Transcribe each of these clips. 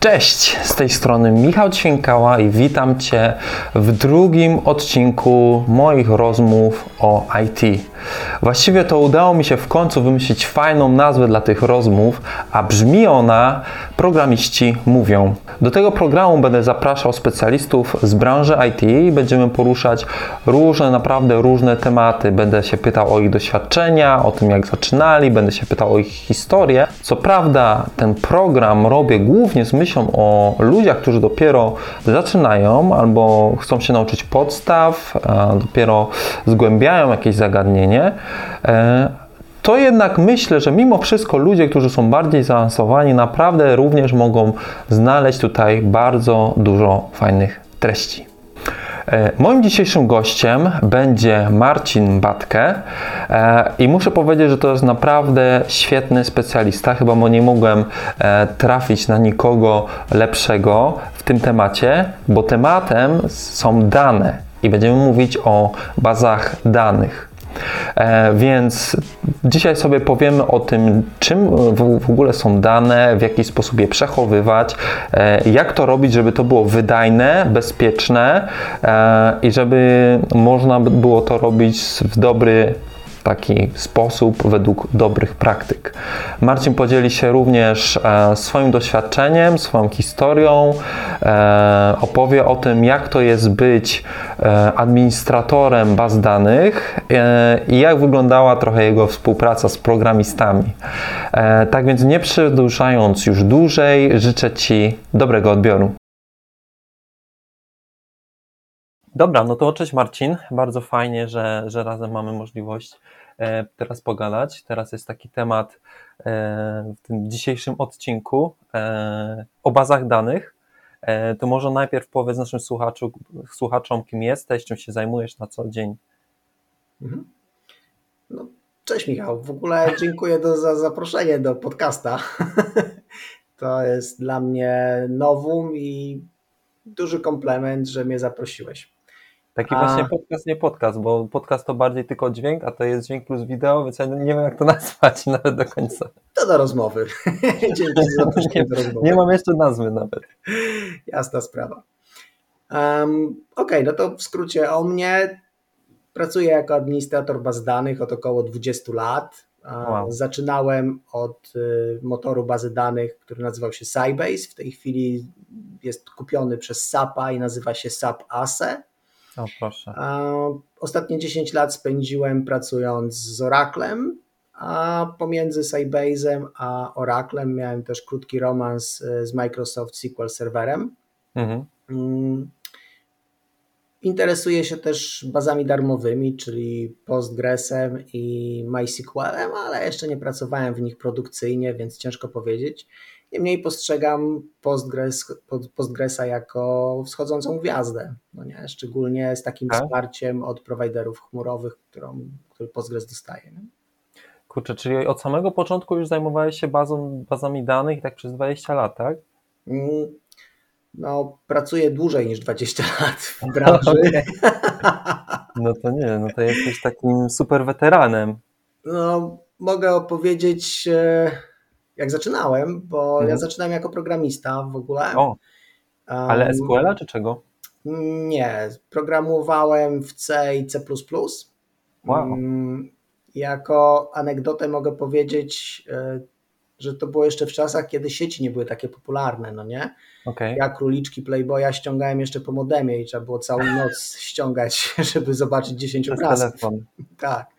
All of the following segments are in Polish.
Cześć, z tej strony Michał Ćwiękała i witam Cię w drugim odcinku moich rozmów o IT. Właściwie to udało mi się w końcu wymyślić fajną nazwę dla tych rozmów, a brzmi ona Programiści mówią. Do tego programu będę zapraszał specjalistów z branży IT będziemy poruszać różne, naprawdę różne tematy. Będę się pytał o ich doświadczenia, o tym jak zaczynali, będę się pytał o ich historię. Co prawda ten program robię głównie z myślą o ludziach, którzy dopiero zaczynają albo chcą się nauczyć podstaw, dopiero zgłębiają jakieś zagadnienie. To jednak myślę, że mimo wszystko ludzie, którzy są bardziej zaawansowani, naprawdę również mogą znaleźć tutaj bardzo dużo fajnych treści. E, moim dzisiejszym gościem będzie Marcin Batke e, i muszę powiedzieć, że to jest naprawdę świetny specjalista. Chyba bo nie mogłem e, trafić na nikogo lepszego w tym temacie, bo tematem są dane i będziemy mówić o bazach danych. E, więc dzisiaj sobie powiemy o tym, czym w ogóle są dane, w jaki sposób je przechowywać, e, jak to robić, żeby to było wydajne, bezpieczne e, i żeby można było to robić w dobry taki sposób według dobrych praktyk. Marcin podzieli się również e, swoim doświadczeniem, swoją historią, e, opowie o tym, jak to jest być e, administratorem baz danych i jak wyglądała trochę jego współpraca z programistami. Tak więc nie przedłużając już dłużej, życzę Ci dobrego odbioru. Dobra, no to cześć Marcin. Bardzo fajnie, że, że razem mamy możliwość teraz pogadać. Teraz jest taki temat e, w tym dzisiejszym odcinku e, o bazach danych. To może najpierw powiedz naszym słuchaczom, kim jesteś, czym się zajmujesz na co dzień. Mhm. No, cześć Michał. W ogóle dziękuję do, za zaproszenie do podcasta. To jest dla mnie nowum i duży komplement, że mnie zaprosiłeś. Taki a... właśnie podcast, nie podcast, bo podcast to bardziej tylko dźwięk, a to jest dźwięk plus wideo, więc ja nie wiem jak to nazwać nawet do końca. To do rozmowy. Dzięki za nie, do rozmowy. Nie mam jeszcze nazwy nawet. Jasna sprawa. Um, Okej, okay, no to w skrócie o mnie. Pracuję jako administrator baz danych od około 20 lat. Wow. Zaczynałem od y, motoru bazy danych, który nazywał się Sybase. W tej chwili jest kupiony przez SAPa i nazywa się SAP ASE. O, proszę. Ostatnie 10 lat spędziłem pracując z Oraclem, a pomiędzy Sybase'em a Oraclem miałem też krótki romans e, z Microsoft SQL Serverem. Mhm. Mm. Interesuję się też bazami darmowymi, czyli Postgresem i MySQLem, ale jeszcze nie pracowałem w nich produkcyjnie, więc ciężko powiedzieć. Niemniej postrzegam Postgres, Postgresa jako wschodzącą gwiazdę, no nie? szczególnie z takim A? Tak. wsparciem od prowajderów chmurowych, którą, który Postgres dostaje. Nie? Kurczę, czyli od samego początku już zajmowałeś się bazą, bazami danych tak przez 20 lat, tak? Mm, no, pracuję dłużej niż 20 lat w branży. No to nie, no to jesteś takim super weteranem. No, mogę opowiedzieć e, jak zaczynałem, bo mhm. ja zaczynałem jako programista w ogóle. O, ale SQL-a czy czego? Nie, programowałem w C i C++. Wow. Jako anegdotę mogę powiedzieć, e, że to było jeszcze w czasach, kiedy sieci nie były takie popularne, no nie? Okay. Ja króliczki Playboya ściągałem jeszcze po modemie i trzeba było całą noc ściągać, żeby zobaczyć 10 obrazków. Tak.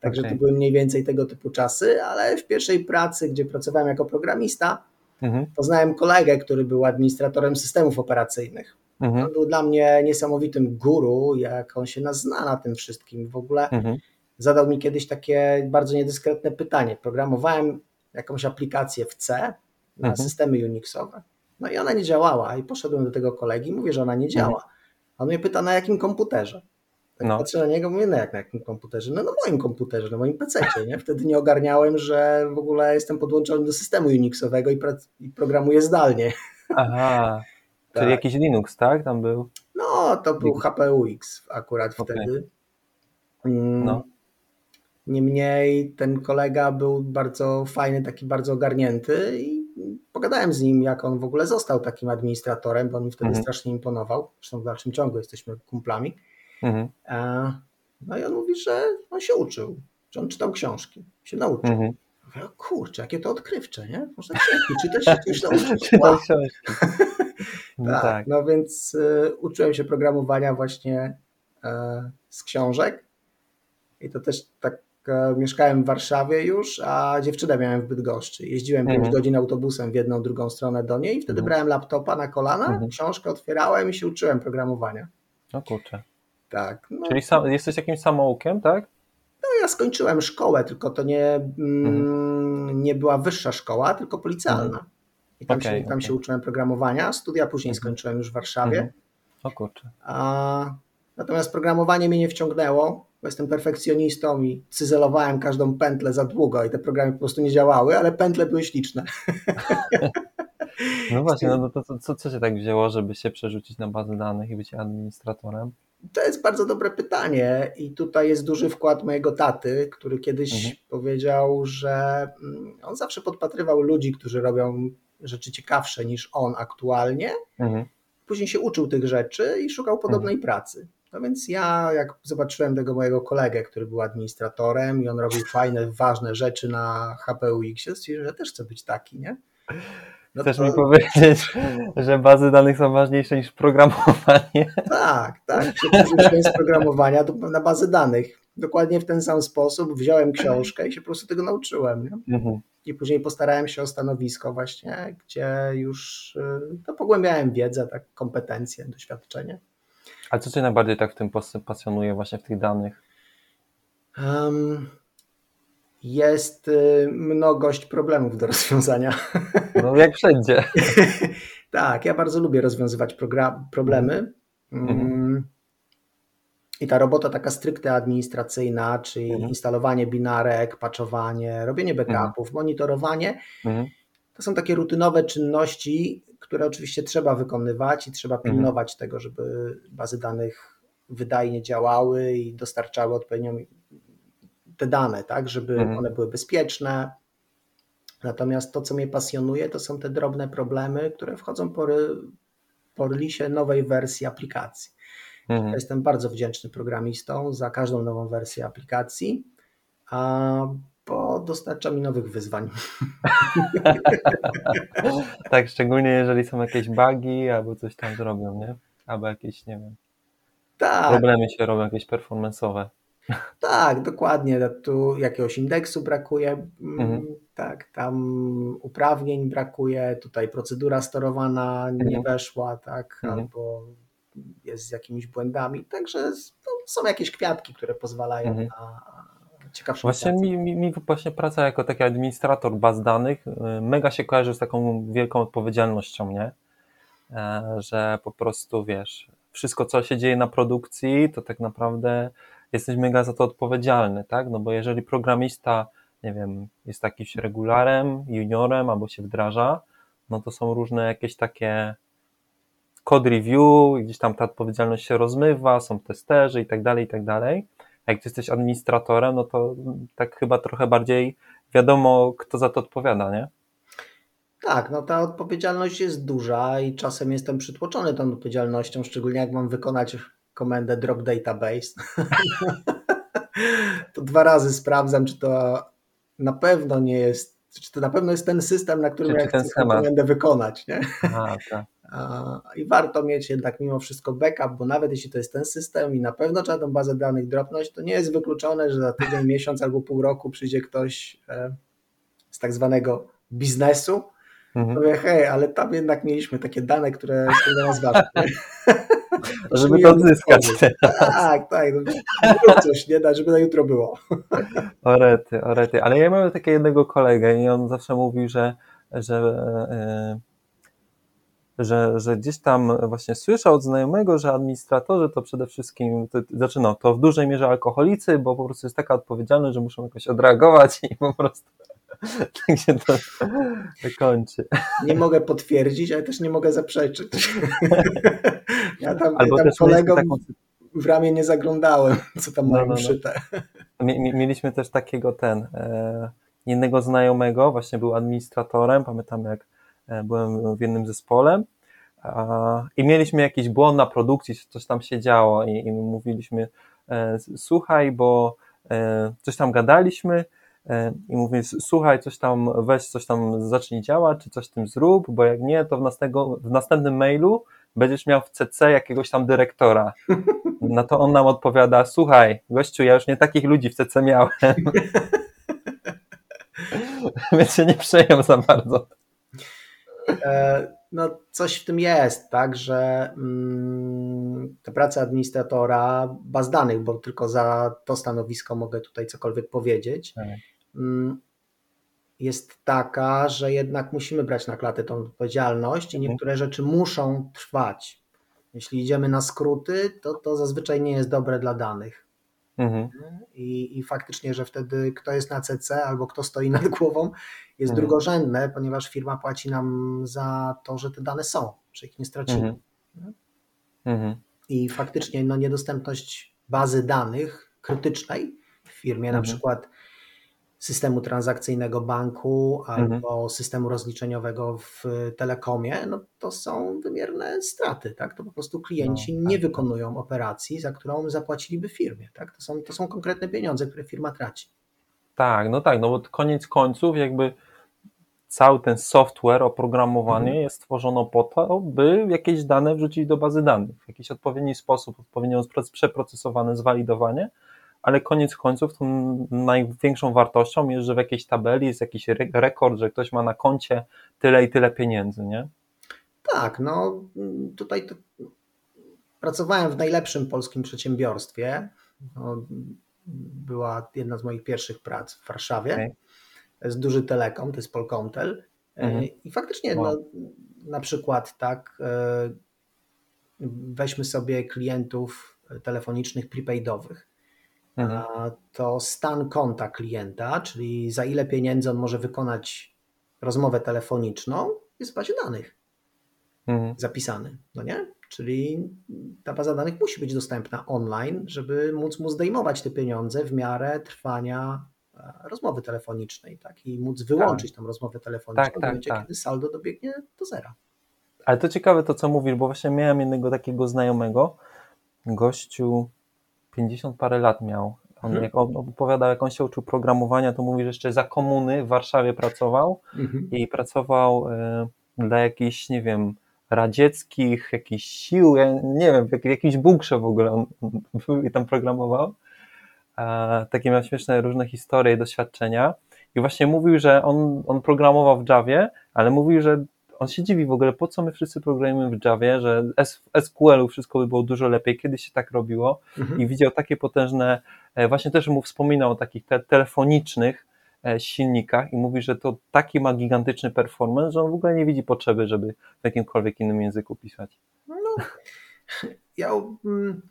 Także okay. to były mniej więcej tego typu czasy, ale w pierwszej pracy, gdzie pracowałem jako programista, mhm. poznałem kolegę, który był administratorem systemów operacyjnych. Mhm. On był dla mnie niesamowitym guru, jak on się nas zna na tym wszystkim. W ogóle mhm. zadał mi kiedyś takie bardzo niedyskretne pytanie. Programowałem jakąś aplikację w C na mhm. systemy Unixowe. No i ona nie działała i poszedłem do tego kolegi, mówię, że ona nie działa. Mhm. On mnie pyta, na jakim komputerze? Tak no. patrzę na niego, mówię, no jak na jakim komputerze? No na moim komputerze, na moim PC, nie? Wtedy nie ogarniałem, że w ogóle jestem podłączony do systemu Unixowego i, i programuję zdalnie. Aha, tak. czyli jakiś Linux, tak? Tam był? No, to był HPUX akurat okay. wtedy. Mm. No. Niemniej ten kolega był bardzo fajny, taki bardzo ogarnięty i pogadałem z nim, jak on w ogóle został takim administratorem, bo on mi wtedy mhm. strasznie imponował. Zresztą w dalszym ciągu jesteśmy kumplami. Mhm. E, no i on mówi, że on się uczył, że on czytał książki, się nauczył. Mhm. Mówię, kurczę, jakie to odkrywcze, nie? Można książki czytać się coś nauczyć. Wow. No tak, tak, no więc y, uczyłem się programowania właśnie y, z książek i to też tak y, mieszkałem w Warszawie już, a dziewczynę miałem w Bydgoszczy. Jeździłem mhm. 5 godzin autobusem w jedną, drugą stronę do niej i wtedy mhm. brałem laptopa na kolana, mhm. książkę otwierałem i się uczyłem programowania. No kurczę. Tak. No. Czyli sam, jesteś jakimś samoukiem, tak? No ja skończyłem szkołę, tylko to nie, mm, mhm. nie była wyższa szkoła, tylko policjalna. Mhm. I tam, okay, się, tam okay. się uczyłem programowania. Studia później mhm. skończyłem już w Warszawie. Mhm. O kurczę. A, natomiast programowanie mnie nie wciągnęło, bo jestem perfekcjonistą i cyzelowałem każdą pętlę za długo i te programy po prostu nie działały, ale pętle były śliczne. No właśnie, no to, to co, co się tak wzięło, żeby się przerzucić na bazę danych i być administratorem? To jest bardzo dobre pytanie i tutaj jest duży wkład mojego taty, który kiedyś mhm. powiedział, że mm, on zawsze podpatrywał ludzi, którzy robią rzeczy ciekawsze niż on aktualnie. Mhm. Później się uczył tych rzeczy i szukał podobnej mhm. pracy. No więc ja, jak zobaczyłem tego mojego kolegę, który był administratorem i on robił fajne, ważne rzeczy na HPUX, stwierdziłem, że też chcę być taki, nie? No Chcesz to... mi powiedzieć, że bazy danych są ważniejsze niż programowanie? Tak, tak. Przerzuciłem z programowania na bazy danych. Dokładnie w ten sam sposób wziąłem książkę i się po prostu tego nauczyłem. Mhm. I później postarałem się o stanowisko właśnie, gdzie już y, no, pogłębiałem wiedzę, tak, kompetencje, doświadczenie. A co Cię najbardziej tak w tym pasjonuje właśnie w tych danych? Um, jest y, mnogość problemów do rozwiązania. No jak wszędzie. tak, ja bardzo lubię rozwiązywać problemy. Mhm. Mm. I ta robota taka stricte administracyjna, czyli mhm. instalowanie binarek, patchowanie, robienie mhm. backupów, mhm. monitorowanie, to są takie rutynowe czynności, które oczywiście trzeba wykonywać i trzeba mhm. pilnować tego, żeby bazy danych wydajnie działały i dostarczały odpowiednią te dane, tak, żeby mhm. one były bezpieczne. Natomiast to, co mnie pasjonuje, to są te drobne problemy, które wchodzą po, po release nowej wersji aplikacji. Mhm. Jestem bardzo wdzięczny programistą za każdą nową wersję aplikacji, a, bo dostarcza mi nowych wyzwań. tak, szczególnie jeżeli są jakieś bugi albo coś tam zrobią, nie? Albo jakieś, nie wiem, tak. problemy się robią, jakieś performance'owe. Tak, dokładnie. Tu jakiegoś indeksu brakuje, mm, mhm. tak, tam uprawnień brakuje, tutaj procedura sterowana nie mhm. weszła, tak, mhm. albo jest z jakimiś błędami. Także no, są jakieś kwiatki, które pozwalają mhm. na ciekawszą Właśnie mi, mi, mi, właśnie praca jako taki administrator baz danych y, mega się kojarzy z taką wielką odpowiedzialnością, nie? E, że po prostu wiesz, wszystko co się dzieje na produkcji, to tak naprawdę jesteś mega za to odpowiedzialny, tak? No bo jeżeli programista, nie wiem, jest jakiś regularem, juniorem albo się wdraża, no to są różne jakieś takie code review, gdzieś tam ta odpowiedzialność się rozmywa, są testerzy i tak dalej, i tak dalej. Jak ty jesteś administratorem, no to tak chyba trochę bardziej wiadomo, kto za to odpowiada, nie? Tak, no ta odpowiedzialność jest duża i czasem jestem przytłoczony tą odpowiedzialnością, szczególnie jak mam wykonać komendę drop database. to dwa razy sprawdzam, czy to na pewno nie jest, czy to na pewno jest ten system, na którym ja chcę tę komendę wykonać. Nie? Aha, tak. I warto mieć jednak mimo wszystko backup, bo nawet jeśli to jest ten system i na pewno trzeba tą bazę danych dropnąć, to nie jest wykluczone, że za tydzień, miesiąc albo pół roku przyjdzie ktoś e, z tak zwanego biznesu, mhm. powie, hej, ale tam jednak mieliśmy takie dane, które są dla nas ważne. żeby to odzyskać. Tak, tak. No, coś nie da, żeby na jutro było. Orety, orety. Ale ja mam takiego jednego kolegę i on zawsze mówił, że, że yy, że, że gdzieś tam właśnie słyszał od znajomego, że administratorzy to przede wszystkim, to, znaczy no, to w dużej mierze alkoholicy, bo po prostu jest taka odpowiedzialność, że muszą jakoś odreagować i po prostu tak się to kończy. Nie mogę potwierdzić, ale też nie mogę zaprzeczyć. Ja tam, Albo ja tam kolegom taką... w ramię nie zaglądałem, co tam no, mają no, no. szyte. Mieliśmy też takiego ten, e, innego znajomego, właśnie był administratorem, pamiętam jak byłem w jednym zespole i mieliśmy jakiś błąd na produkcji, coś tam się działo i, i mówiliśmy, słuchaj, bo coś tam gadaliśmy, i mówię, słuchaj, coś tam, weź coś tam, zacznij działać, czy coś tym zrób, bo jak nie, to w, następnego, w następnym mailu będziesz miał w CC jakiegoś tam dyrektora. No to on nam odpowiada, słuchaj, gościu, ja już nie takich ludzi w CC miałem. Więc się nie przejął za bardzo. E, no, coś w tym jest, tak, że mm, ta praca administratora baz danych, bo tylko za to stanowisko mogę tutaj cokolwiek powiedzieć, tak. mm, jest taka, że jednak musimy brać na klatę tą odpowiedzialność i mhm. niektóre rzeczy muszą trwać. Jeśli idziemy na skróty, to to zazwyczaj nie jest dobre dla danych. Mhm. I, I faktycznie, że wtedy kto jest na CC albo kto stoi nad głową, jest mhm. drugorzędne, ponieważ firma płaci nam za to, że te dane są, że ich nie stracimy. Mhm. mhm. I faktycznie no, niedostępność bazy danych krytycznej w firmie, na mhm. przykład systemu transakcyjnego banku albo mhm. systemu rozliczeniowego w telekomie, no to są wymierne straty, tak? To po prostu klienci no, tak, nie wykonują operacji, za którą zapłaciliby firmie, tak? To są, to są konkretne pieniądze, które firma traci. Tak, no tak, no bo koniec końców jakby cały ten software, oprogramowanie mhm. jest stworzono po to, by jakieś dane wrzucić do bazy danych w jakiś odpowiedni sposób, odpowiednio przeprocesowane, zwalidowanie, ale koniec końców tą największą wartością jest, że w jakiejś tabeli jest jakiś rekord, że ktoś ma na koncie tyle i tyle pieniędzy, nie? Tak, no tutaj to... pracowałem w najlepszym polskim przedsiębiorstwie. No, była jedna z moich pierwszych prac w Warszawie. Okay. Jest duży telekom, to jest Polkomtel. Mhm. I faktycznie wow. no, na przykład tak e, weźmy sobie klientów telefonicznych prepaidowych. To stan konta klienta, czyli za ile pieniędzy on może wykonać rozmowę telefoniczną, jest w bazie danych mhm. zapisany, no nie? Czyli ta baza danych musi być dostępna online, żeby móc mu zdejmować te pieniądze w miarę trwania e, rozmowy telefonicznej, tak? I móc wyłączyć tak. tą rozmowę telefoniczną tak, tak, w momencie, tak. kiedy saldo dobiegnie do zera. Ale to ciekawe to, co mówisz, bo właśnie miałem jednego takiego znajomego, gościu 50 parę lat miał. On, mhm. Jak on opowiadał, jak on się uczył programowania, to mówi, że jeszcze za komuny w Warszawie pracował mhm. i pracował y, dla jakichś, nie wiem, radzieckich, jakichś sił, ja nie wiem, w jakimś bunkrze w ogóle on, i tam programował. E, takie miał śmieszne różne historie i doświadczenia. I właśnie mówił, że on, on programował w Javie, ale mówił, że on się dziwi w ogóle, po co my wszyscy programujemy w Javie, że w SQL-u wszystko by było dużo lepiej, kiedyś się tak robiło mhm. i widział takie potężne, e, właśnie też mu wspominał o takich te telefonicznych e, silnikach i mówi, że to taki ma gigantyczny performance, że on w ogóle nie widzi potrzeby, żeby w jakimkolwiek innym języku pisać. No, ja, mm,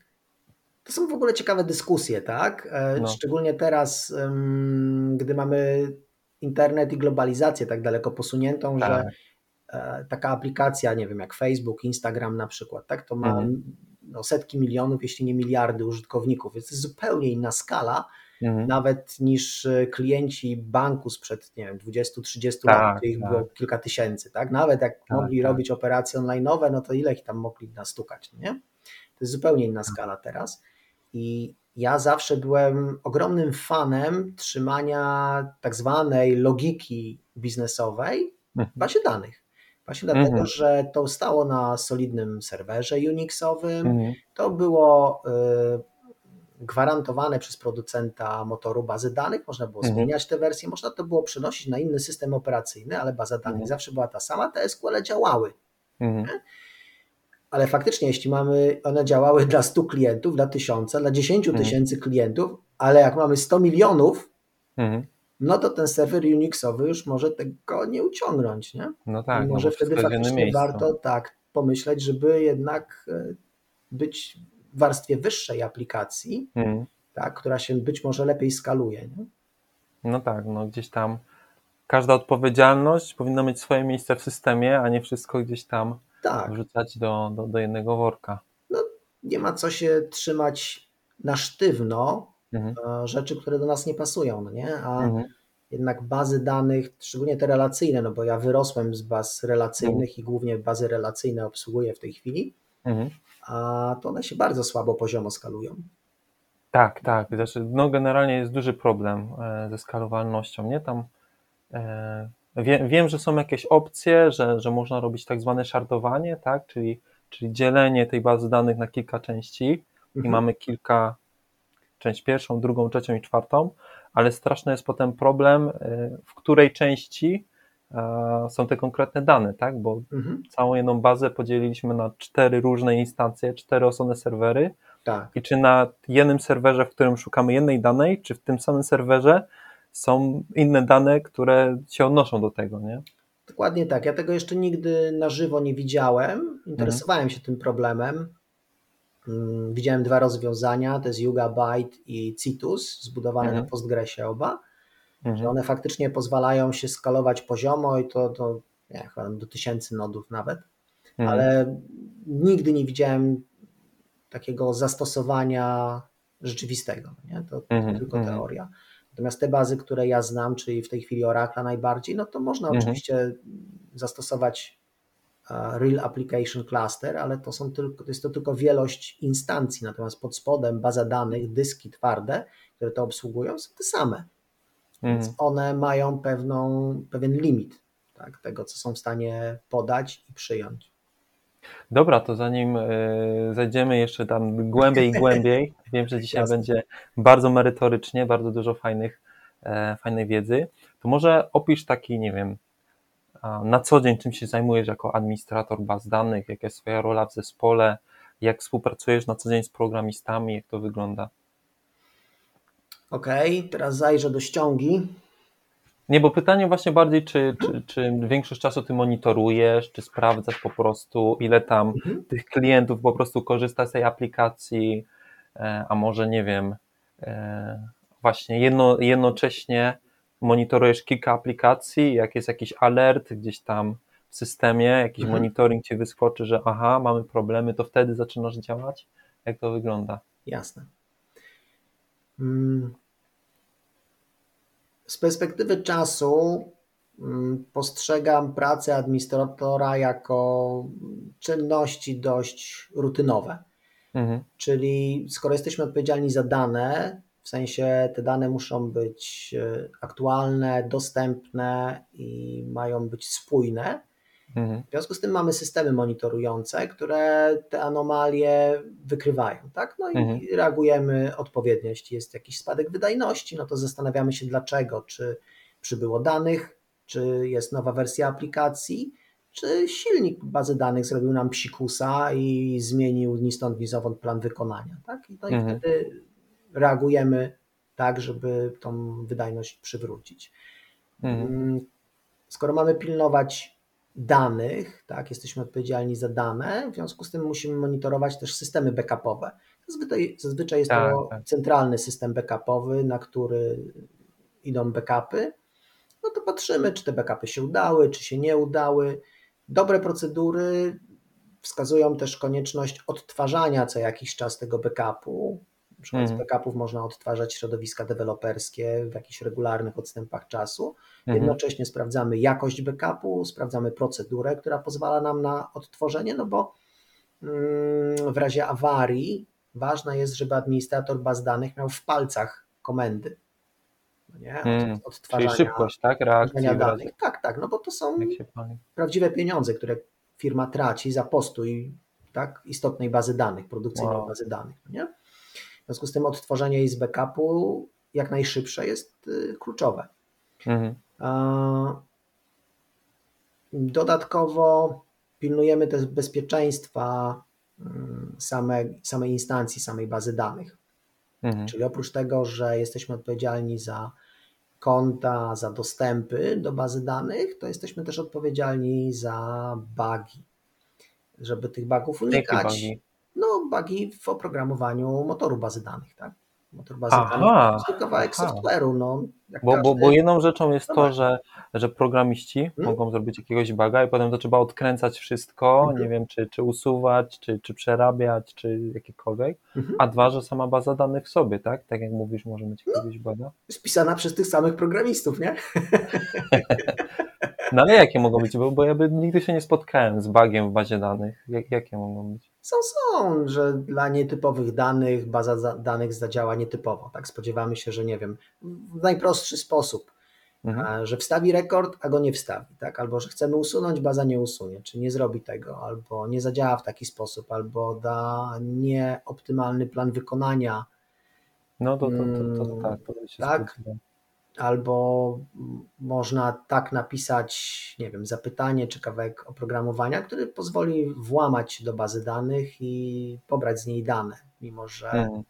to są w ogóle ciekawe dyskusje, tak? E, no. Szczególnie teraz, gdy mamy internet i globalizację tak daleko posuniętą, tak. że taka aplikacja, nie wiem, jak Facebook, Instagram na przykład, tak, to ma mhm. no, setki milionów, jeśli nie miliardy użytkowników, więc to jest zupełnie inna skala, mhm. nawet niż e, klienci banku sprzed, nie wiem, 20-30 tak, lat, gdzie ich tak. było kilka tysięcy, tak, nawet jak tak, mogli tak. robić operacje online'owe, no to ile ich tam mogli nastukać, nie? To jest zupełnie inna tak. skala teraz i ja zawsze byłem ogromnym fanem trzymania tak zwanej logiki biznesowej w mhm. bazie danych. Właśnie dlatego, mhm. że to stało na solidnym serwerze Unixowym. Mhm. To było y, gwarantowane przez producenta motoru bazy danych. Można było mhm. zmieniać te wersje, można to było przenosić na inny system operacyjny, ale baza danych mhm. zawsze była ta sama. Te SQL działały. Mhm. Ale faktycznie, jeśli mamy, one działały dla 100 klientów, dla 1000, dla 10 mhm. tysięcy klientów, ale jak mamy 100 milionów, no to ten serwer Unixowy już może tego nie uciągnąć, nie? No tak. I może no wtedy faktycznie warto tak pomyśleć, żeby jednak e, być w warstwie wyższej aplikacji, hmm. tak, która się być może lepiej skaluje. Nie? No tak, no gdzieś tam każda odpowiedzialność powinna mieć swoje miejsce w systemie, a nie wszystko gdzieś tam tak. wrzucać do, do, do jednego worka. No, nie ma co się trzymać na sztywno, mhm. E, rzeczy, które do nas nie pasują, no nie? A mhm. jednak bazy danych, szczególnie te relacyjne, no bo ja wyrosłem z baz relacyjnych i głównie bazy relacyjne obsługuję w tej chwili, mhm. a to one się bardzo słabo poziomo skalują. Tak, tak. Znaczy, no generalnie jest duży problem e, ze skalowalnością, nie? Tam e, wie, wiem, że są jakieś opcje, że, że można robić tak zwane shardowanie, tak? Czyli, czyli dzielenie tej bazy danych na kilka części mhm. i mamy kilka, część pierwszą, drugą, trzecią i czwartą, ale straszny jest potem problem, e, w której części są te konkretne dane, tak? Bo mhm. całą jedną bazę podzieliliśmy na cztery różne instancje, cztery osobne serwery, tak. I czy na jednym serwerze, w którym szukamy jednej danej, czy w tym samym serwerze są inne dane, które się odnoszą do tego, nie? Dokładnie tak. Ja tego jeszcze nigdy na żywo nie widziałem. Interesowałem mhm. się tym problemem. Mm, widziałem dwa rozwiązania, to jest Yugabyte i Citus, zbudowane mhm. na Postgresie oba. Mhm. Że one faktycznie pozwalają się skalować poziomo i to do, nie, do tysięcy nodów nawet. Mhm. Ale nigdy nie widziałem takiego zastosowania rzeczywistego. Nie? To, to -hmm. tylko mhm. teoria. Natomiast te bazy, które ja znam, czyli w tej chwili Oracle najbardziej, no to można -hmm. oczywiście zastosować Real Application Cluster, ale to, są tylko, to jest to tylko wielość instancji, natomiast pod spodem baza danych, dyski twarde, które to obsługują, są te same. Więc mhm. one mają pewną, pewien limit tak, tego, co są w stanie podać i przyjąć. Dobra, to zanim y, zajdziemy jeszcze tam głębiej i głębiej, wiem, że dzisiaj Jasne. będzie bardzo merytorycznie, bardzo dużo fajnych, e, fajnej wiedzy, to może opisz taki, nie wiem, na co dzień czym się zajmujesz jako administrator baz danych, jaka jest twoja rola w zespole, jak współpracujesz na co dzień z programistami, jak to wygląda? Okej, okay, teraz zajrzę do ściągi. Nie, bo pytanie właśnie bardziej, czy, czy, czy większość czasu ty monitorujesz, czy sprawdzasz po prostu, ile tam mhm. tych klientów po prostu korzysta z tej aplikacji, e, a może nie wiem, e, właśnie jedno, jednocześnie monitorujesz kilka aplikacji, jak jest jakiś alert gdzieś tam w systemie, jakiś mhm. monitoring ci wyskoczy, że aha, mamy problemy, to wtedy zaczynasz działać? Jak to wygląda? Jasne. Hmm z perspektywy czasu mm, postrzegam pracę administratora jako czynności dość rutynowe. Mhm. Czyli skoro jesteśmy odpowiedzialni za dane, w sensie te dane muszą być e, aktualne, dostępne i mają być spójne, Mhm. W związku z tym mamy systemy monitorujące, które te anomalie wykrywają, tak? No i mhm. reagujemy odpowiednio. Jeśli jest jakiś spadek wydajności, no to zastanawiamy się dlaczego, czy przybyło danych, czy jest nowa wersja aplikacji, czy silnik bazy danych zrobił nam psikusa i zmienił ni stąd, ni zowąd plan wykonania, tak? No i mhm. wtedy reagujemy tak, żeby tą wydajność przywrócić. Mhm. Mm, skoro mamy pilnować danych, tak, jesteśmy odpowiedzialni za dane, w związku z tym musimy monitorować też systemy backupowe. Zazwyczaj, zazwyczaj jest tak, to tak. centralny system backupowy, na który idą backupy. No to patrzymy, czy te backupy się udały, czy się nie udały. Dobre procedury wskazują też konieczność odtwarzania co jakiś czas tego backupu, na przykład z mhm. backupów można odtwarzać środowiska deweloperskie w jakichś regularnych odstępach czasu. Mhm. Jednocześnie sprawdzamy jakość backupu, sprawdzamy procedurę, która pozwala nam na odtworzenie, no bo mm, w razie awarii ważne jest, żeby administrator baz danych miał w palcach komendy. No nie? Od, hmm, odtwarzania, czyli szybkość, tak? Reakcji danych. Tak, tak, no bo to są prawdziwe pieniądze, które firma traci za postój tak, istotnej bazy danych, produkcyjnej wow. bazy danych. No nie? W związku z tym odtworzenie jej z backupu jak najszybsze jest y, kluczowe. Mhm. Dodatkowo pilnujemy też bezpieczeństwa mm, samej, samej instancji, samej bazy danych. Mhm. Czyli oprócz tego, że jesteśmy odpowiedzialni za konta, za dostępy do bazy danych, to jesteśmy też odpowiedzialni za bugi. Żeby tych bugów unikać, no, bugi w oprogramowaniu motoru bazy danych, tak? Motor bazy danych to kawałek aha. software'u. No, bo, każdy... bo, bo jedną rzeczą jest to, że, że programiści hmm? mogą zrobić jakiegoś baga i potem to trzeba odkręcać wszystko, hmm. nie wiem, czy, czy usuwać, czy, czy przerabiać, czy jakiekolwiek, hmm. a dwa, że sama baza danych w sobie, tak? Tak jak mówisz, może mieć no, jakiegoś baga. Spisana przez tych samych programistów, nie? no ale jakie mogą być? Bo, bo ja by nigdy się nie spotkałem z bugiem w bazie danych. Jak, jakie mogą być? Są, są, że dla nietypowych danych baza danych zadziała nietypowo. Tak spodziewamy się, że nie wiem, w najprostszy sposób, mhm. że wstawi rekord, a go nie wstawi, tak? Albo że chcemy usunąć, baza nie usunie, czy nie zrobi tego, albo nie zadziała w taki sposób, albo da nieoptymalny plan wykonania. No to, to, to, to, to tak, to się tak? Albo można tak napisać, nie wiem, zapytanie czy kawałek oprogramowania, który pozwoli włamać się do bazy danych i pobrać z niej dane, mimo że mm.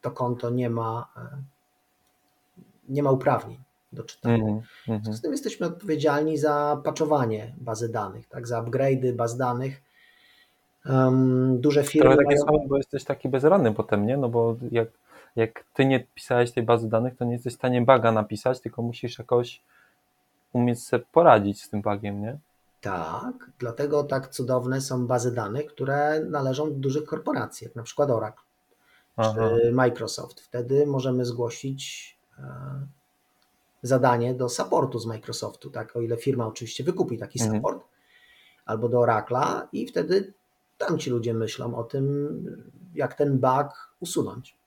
to konto nie ma, e, nie ma uprawnień do czytania. Mm. Mm. Z tym jesteśmy odpowiedzialni za patchowanie bazy danych, tak, za upgrade'y baz danych. Um, duże firmy. Trochę takie mają... bo jesteś taki bezradny potem, nie? No bo jak jak ty nie pisałeś tej bazy danych, to nie jesteś w stanie baga napisać, tylko musisz jakoś umieć sobie poradzić z tym bugiem, nie? Tak, dlatego tak cudowne są bazy danych, które należą do dużych korporacji, jak na przykład Oracle Aha. czy Microsoft. Wtedy możemy zgłosić e, zadanie do supportu z Microsoftu, tak, o ile firma oczywiście wykupi taki mhm. support, albo do Oracle'a i wtedy tam ci ludzie myślą o tym, jak ten bug usunąć.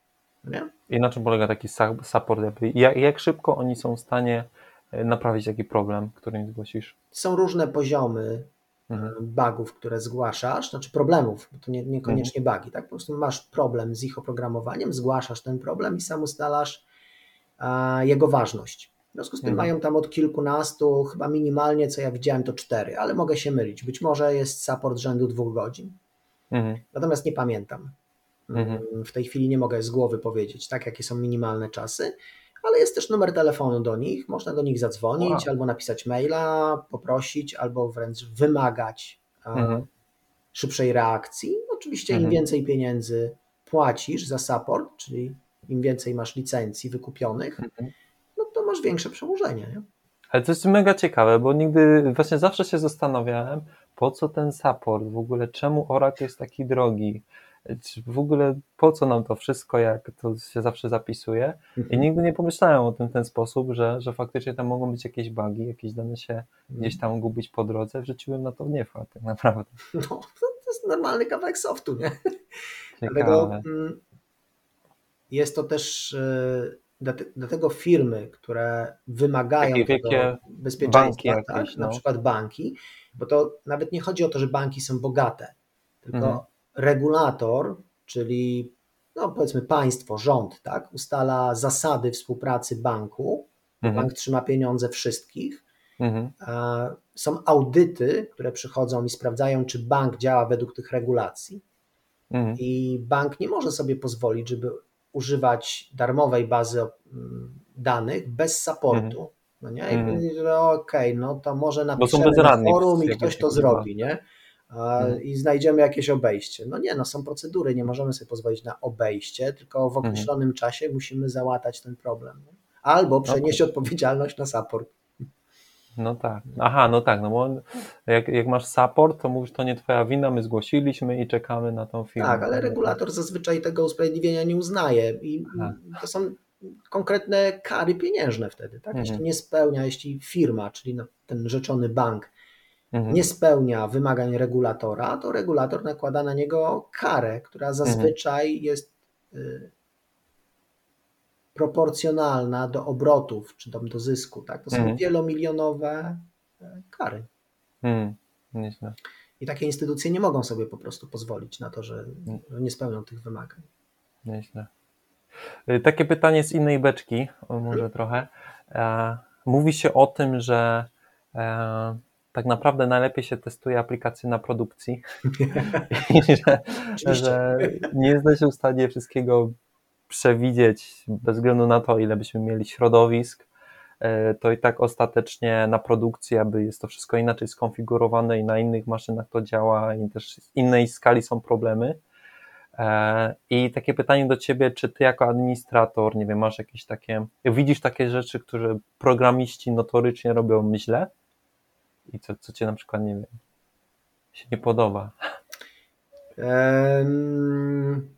Nie? I na czym polega taki support? Jak, jak szybko oni są w stanie e, naprawić taki problem, który im zgłosisz? Są różne poziomy e, mhm. bugów, które zgłaszasz, znaczy problemów, bo to nie, niekoniecznie mhm. bugi, tak? Po prostu masz problem z ich oprogramowaniem, zgłaszasz ten problem i sam ustalasz a, jego ważność. W związku z tym mhm. mają tam od kilkunastu, chyba minimalnie, co ja widziałem, to cztery, ale mogę się mylić. Być może jest support rzędu dwóch godzin. Mhm. Natomiast nie pamiętam. Mhm. W tej chwili nie mogę z głowy powiedzieć, tak, jakie są minimalne czasy, ale jest też numer telefonu do nich, można do nich zadzwonić, wow. albo napisać maila, poprosić, albo wręcz wymagać mhm. szybszej reakcji. Oczywiście mhm. im więcej pieniędzy płacisz za support, czyli im więcej masz licencji wykupionych, mhm. no to masz większe przełożenie. Nie? Ale to jest mega ciekawe, bo nigdy, właśnie zawsze się zastanawiałem, po co ten support, w ogóle czemu Oracle jest taki drogi, w ogóle po co nam to wszystko, jak to się zawsze zapisuje. I nigdy nie pomyślałem o tym w ten sposób, że, że faktycznie tam mogą być jakieś bugi, jakieś dane się gdzieś tam gubić po drodze. Wrzuciłem na to nie wpadł tak naprawdę. No, to jest normalny kawałek softu, nie? Dlatego mm, jest to też e, dlatego firmy, które wymagają Takie bezpieczeństwa, banki tak? jakieś, no. na przykład banki, bo to nawet nie chodzi o to, że banki są bogate, tylko mhm regulator, czyli no powiedzmy państwo, rząd, tak, ustala zasady współpracy banku, mhm. bank trzyma pieniądze wszystkich. Mhm. Są audyty, które przychodzą i sprawdzają, czy bank działa według tych regulacji. Mhm. I bank nie może sobie pozwolić, żeby używać darmowej bazy mm, danych bez supportu. Mhm. No nie? I że okej, okay, no to może napiszemy na forum i ktoś to zrobi, nie? Mhm. i znajdziemy jakieś obejście. No nie, no są procedury, nie możemy sobie pozwolić na obejście, tylko w mhm. określonym mhm. czasie musimy załatać ten problem. Albo przenieść okay. odpowiedzialność na support. No tak. Aha, no tak, no bo jak, jak masz support, to mówisz, to nie twoja wina, my zgłosiliśmy i czekamy na tą firmę. Tak, ale regulator zazwyczaj tego usprawiedliwienia nie uznaje i Aha. to są konkretne kary pieniężne wtedy, tak? Mhm. Jeśli nie spełnia, jeśli firma, czyli ten rzeczony bank mhm. nie spełnia wymagań regulatora, to regulator nakłada na niego karę, która zazwyczaj mhm. jest y, proporcjonalna do obrotów czy do zysku. Tak? To są mhm. wielomilionowe y, kary. Mhm. I takie instytucje nie mogą sobie po prostu pozwolić na to, że, mhm. że nie spełnią tych wymagań. Nieźle. Y, takie pytanie z innej beczki, może mhm. trochę. E, mówi się o tym, że e, tak naprawdę najlepiej się testuje aplikacje na produkcji. I że, że nie jesteś w stanie wszystkiego przewidzieć bez względu na to, ile byśmy mieli środowisk, e, to i tak ostatecznie na produkcji, aby jest to wszystko inaczej skonfigurowane i na innych maszynach to działa i też w innej skali są problemy. E, I takie pytanie do ciebie, czy ty jako administrator, nie wiem, masz jakieś takie, widzisz takie rzeczy, które programiści notorycznie robią źle? I co, co cię na przykład, nie wiem, się nie podoba? Um,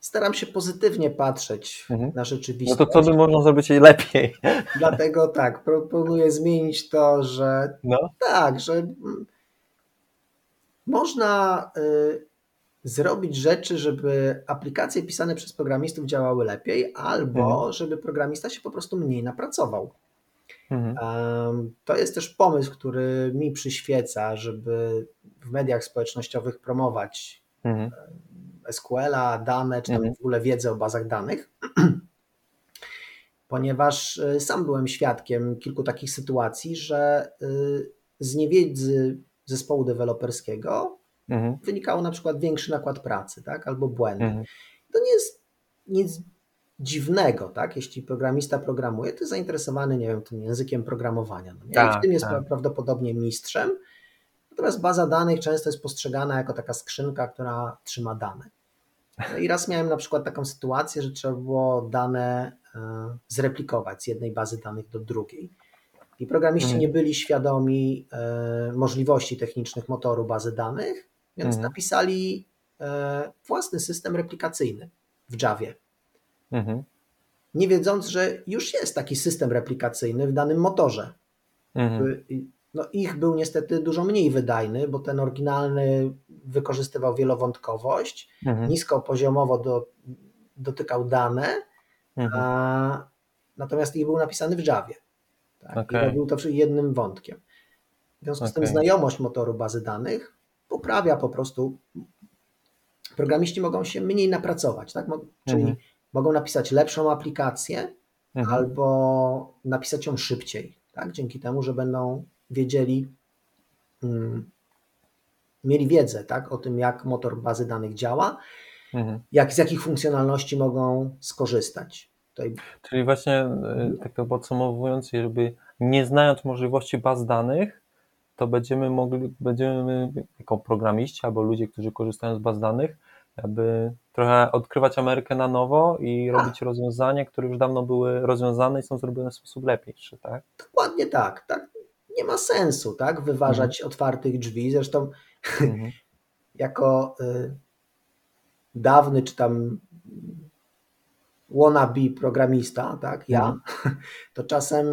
staram się pozytywnie patrzeć mhm. na rzeczywistość. No to co by można zrobić lepiej? Dlatego tak, proponuję zmienić to, że no. tak, że można y, zrobić rzeczy, żeby aplikacje pisane przez programistów działały lepiej, albo mhm. żeby programista się po prostu mniej napracował. Mhm. To jest też pomysł, który mi przyświeca, żeby w mediach społecznościowych promować mhm. SQL-a, dane, czy tam mhm. w ogóle wiedzę o bazach danych, ponieważ y, sam byłem świadkiem kilku takich sytuacji, że y, z niewiedzy zespołu deweloperskiego mhm. wynikało na przykład większy nakład pracy, tak, albo błędy. Mhm. To nie jest nic dziwnego, tak? Jeśli programista programuje, to jest zainteresowany, nie wiem, tym językiem programowania. No tak, I w tym jest tak. prawdopodobnie mistrzem. Natomiast baza danych często jest postrzegana jako taka skrzynka, która trzyma dane. No i raz miałem na przykład taką sytuację, że trzeba było dane e, zreplikować z jednej bazy danych do drugiej. I programiści mhm. nie byli świadomi e, możliwości technicznych motoru bazy danych, więc mhm. napisali e, własny system replikacyjny w Javie. Mhm. Nie wiedząc, że już jest taki system replikacyjny w danym motorze. Mhm. No, ich był niestety dużo mniej wydajny, bo ten oryginalny wykorzystywał wielowątkowość, mhm. niskopoziomowo do, dotykał dane, mhm. a, natomiast ich był napisany w Javie. Tak? Okay. I robił to jednym wątkiem. W związku z tym znajomość motoru bazy danych poprawia po prostu. Programiści mogą się mniej napracować, tak? czyli mhm. Mogą napisać lepszą aplikację mhm. albo napisać ją szybciej, tak? dzięki temu, że będą wiedzieli, hmm, mieli wiedzę tak? o tym, jak motor bazy danych działa, mhm. jak, z jakich funkcjonalności mogą skorzystać. Tutaj... Czyli właśnie, e, tak to podsumowując, żeby nie znając możliwości baz danych, to będziemy mogli, będziemy jako programiści albo ludzie, którzy korzystają z baz danych, aby trochę odkrywać Amerykę na nowo i robić rozwiązania, które już dawno były rozwiązane i są zrobione w sposób lepszy, tak? Dokładnie tak, tak. Nie ma sensu, tak, wyważać mhm. otwartych drzwi. Zresztą mhm. jako y, dawny czy tam wannabe programista, tak, ja, mhm. to czasem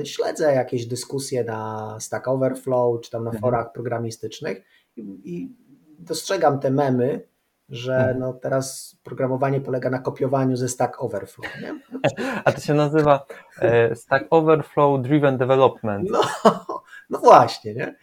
y, śledzę jakieś dyskusje na Stack Overflow, czy tam na mhm. forach programistycznych i, i dostrzegam te memy, że mhm. no teraz programowanie polega na kopiowaniu ze Stack Overflow. Nie? A to się nazywa e, Stack Overflow Driven Development. No, no właśnie, nie?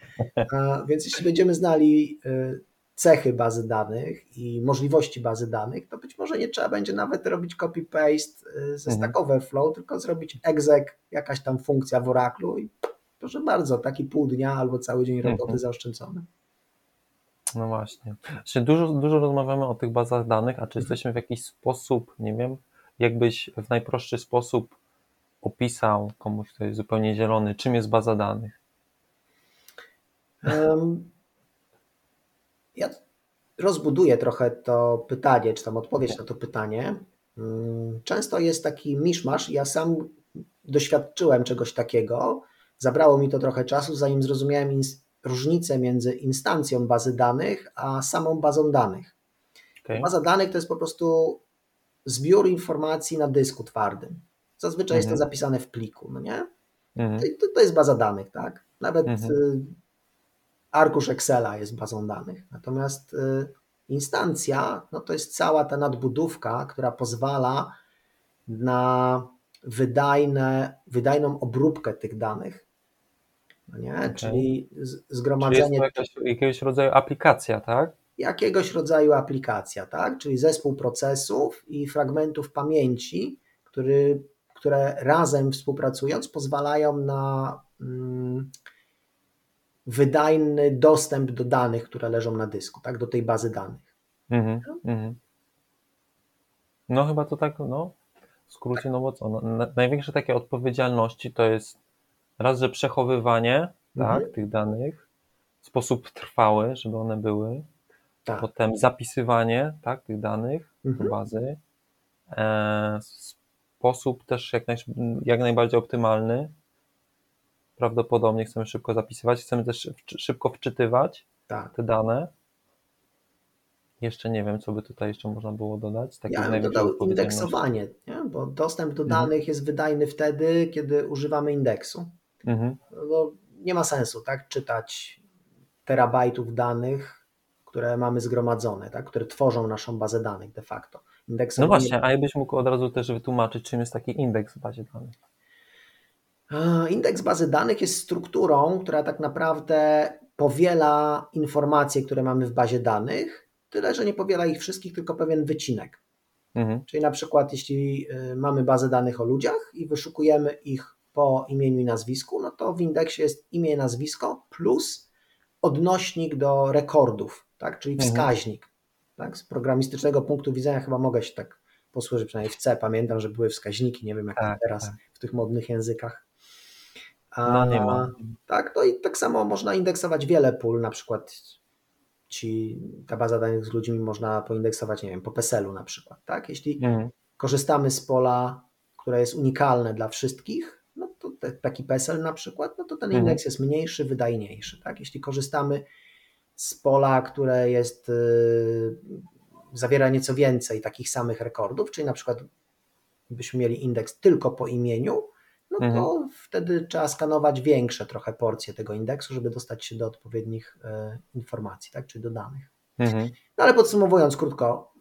A, więc jeśli będziemy znali y, cechy bazy danych i możliwości bazy danych, to być może nie trzeba będzie nawet robić copy-paste y, ze mhm. Stack Overflow, tylko zrobić exec, jakaś tam funkcja w Oracle i proszę bardzo, taki pół dnia albo cały dzień roboty mhm. zaoszczędzony. No właśnie. Czyli dużo, dużo rozmawiamy o tych bazach danych, a czy mhm. jesteśmy w jakiś sposób, nie wiem, jakbyś w najprostszy sposób opisał komuś, kto jest zupełnie zielony, czym jest baza danych? Um, ja rozbuduję trochę to pytanie, czy tam odpowiedź na to pytanie. Mm, często jest taki miszmasz, ja sam doświadczyłem czegoś takiego. Zabrało mi to trochę czasu, zanim zrozumiałem różnicę między instancją bazy danych a samą bazą danych. Okay. Baza danych to jest po prostu zbiór informacji na dysku twardym. Zazwyczaj jest to mhm. zapisane w pliku, no nie? Mhm. To, to, jest baza danych, tak? Nawet mhm. y, arkusz Excela jest bazą danych. Natomiast y, instancja no to jest cała ta nadbudówka, która pozwala na wydajne, wydajną obróbkę tych danych. No nie? Okay. Czyli zgromadzenie. Czyli jest to jakaś, jakiegoś rodzaju aplikacja, tak? Jakiegoś rodzaju aplikacja, tak? Czyli zespół procesów i fragmentów pamięci, który, które razem współpracując pozwalają na. Mm, wydajny dostęp do danych, które leżą na dysku, tak, do tej bazy danych. Mm -hmm. No chyba to tak, no w skrócie, no bo co, no, na, największe takie odpowiedzialności to jest raz, że przechowywanie, mm -hmm. tak, tych danych w sposób trwały, żeby one były, tak. potem zapisywanie tak, tych danych mhm. do bazy, e, sposób też jak, naj, jak najbardziej optymalny. Prawdopodobnie chcemy szybko zapisywać, chcemy też szybko wczytywać tak. te dane. Jeszcze nie wiem, co by tutaj jeszcze można było dodać. Takie ja bym dodał indeksowanie, nie? bo dostęp do mhm. danych jest wydajny wtedy, kiedy używamy indeksu. Mhm. No, nie ma sensu tak czytać terabajtów danych, które mamy zgromadzone, tak? które tworzą naszą bazę danych de facto. No właśnie, a jakbyś mógł od razu też wytłumaczyć, czym jest taki indeks w bazie danych? Indeks bazy danych jest strukturą, która tak naprawdę powiela informacje, które mamy w bazie danych, tyle że nie powiela ich wszystkich, tylko pewien wycinek. Mhm. Czyli na przykład, jeśli y, mamy bazę danych o ludziach i wyszukujemy ich po imieniu i nazwisku, no to w indeksie jest imię i nazwisko plus odnośnik do rekordów, tak? czyli mhm. wskaźnik. Tak? Z programistycznego punktu widzenia chyba mogę się tak posłużyć, przynajmniej w C pamiętam, że były wskaźniki, nie wiem jak tak, teraz tak. w tych modnych językach. A, no nie ma. Tak, no i tak samo można indeksować wiele pól, na przykład ci, ta baza danych z ludźmi można poindeksować, nie wiem, po PESEL-u na przykład, tak? Jeśli mhm. korzystamy z pola, które jest unikalne dla wszystkich, taki PESEL na przykład, no to ten mhm. indeks jest mniejszy, wydajniejszy, tak? Jeśli korzystamy z pola, które jest, yy, zawiera nieco więcej takich samych rekordów, czyli na przykład byśmy mieli indeks tylko po imieniu, no to mhm. wtedy trzeba skanować większe trochę porcje tego indeksu, żeby dostać się do odpowiednich e, informacji, tak, czy do danych. Mhm. No ale podsumowując krótko,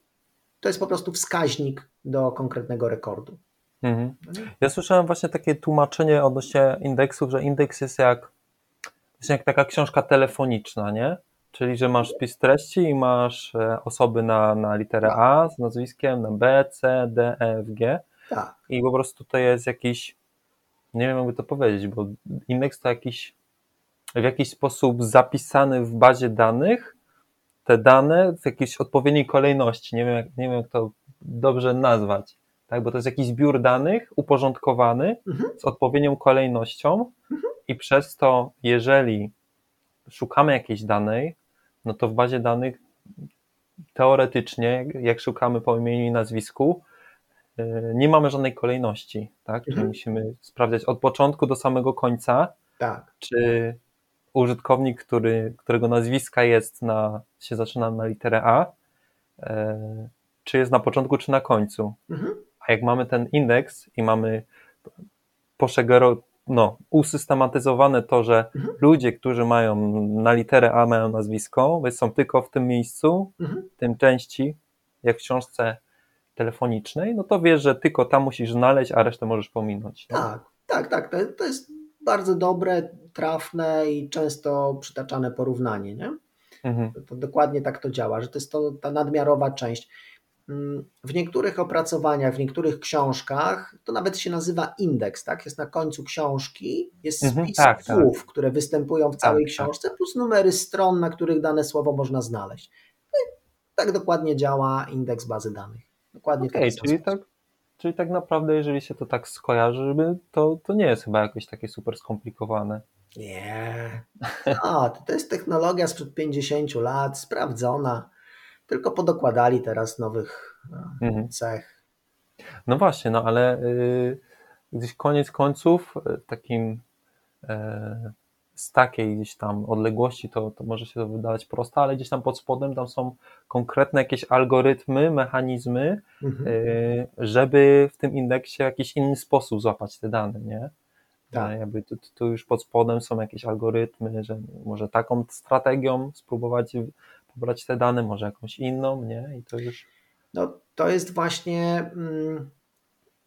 to jest po prostu wskaźnik do konkretnego rekordu. Mhm. No ja słyszałem właśnie takie tłumaczenie odnośnie indeksów, że indeks jest jak, jest jak taka książka telefoniczna, nie? Czyli, że masz spis treści i masz e, osoby na, na literę. A z nazwiskiem, na B, C, D, E, F, G. Tak. I po prostu to jest jakiś nie wiem jakby to powiedzieć, bo indeks to jakiś w jakiś sposób zapisany w bazie danych te dane w jakiejś odpowiedniej kolejności. Nie wiem, jak, nie wiem, jak to dobrze nazwać, tak? bo to jest jakiś zbiór danych uporządkowany mhm. z odpowiednią kolejnością mhm. i przez to, jeżeli szukamy jakiejś danej, no to w bazie danych teoretycznie, jak szukamy po imieniu i nazwisku, E, nie mamy żadnej kolejności, tak? Czyli mhm. musimy sprawdzać od początku do samego końca, tak. czy użytkownik, który, którego nazwiska jest na, się zaczyna na literę A, e, czy jest na początku, czy na końcu. Mhm. A jak mamy ten indeks i mamy poszegero, no, usystematyzowane to, że mhm. ludzie, którzy mają na literę A mają nazwisko, są tylko w tym miejscu, mhm. w tym części, jak w książce telefonicznej, no to wiesz, że tylko tam musisz znaleźć, a resztę możesz pominąć. Tak, tak, tak. To, to jest bardzo dobre, trafne i często przytaczane porównanie, nie? Mhm. To, to, dokładnie tak to działa, że to jest to, ta nadmiarowa część. W niektórych opracowaniach, w niektórych książkach to nawet się nazywa indeks, tak? Jest na końcu książki, jest mhm, spis mhm, tak, słów, tak. które występują w całej tak, tak. książce, plus numery stron, na których dane słowo można znaleźć. No tak dokładnie działa indeks bazy danych. Dokładnie okay, tak. Czyli tak, czyli tak naprawdę, jeżeli się to tak skojarzy, to, to nie jest chyba jakoś takie super skomplikowane. Nie. No, to jest technologia sprzed 50 lat, sprawdzona. Tylko podokładali teraz nowych no, mhm. cech. No właśnie, no ale y, gdzieś koniec końców y, takim y, z takiej gdzieś tam odległości to, to może się to wydawać proste, ale gdzieś tam pod spodem tam są konkretne jakieś algorytmy, mechanizmy, mhm. Y, żeby w tym indeksie w jakiś inny sposób złapać te dane, nie? Tak. Jakby tu, tu już pod spodem są jakieś algorytmy, że może taką strategią spróbować pobrać te dane, może jakąś inną, nie? I to już. No, to jest właśnie mm,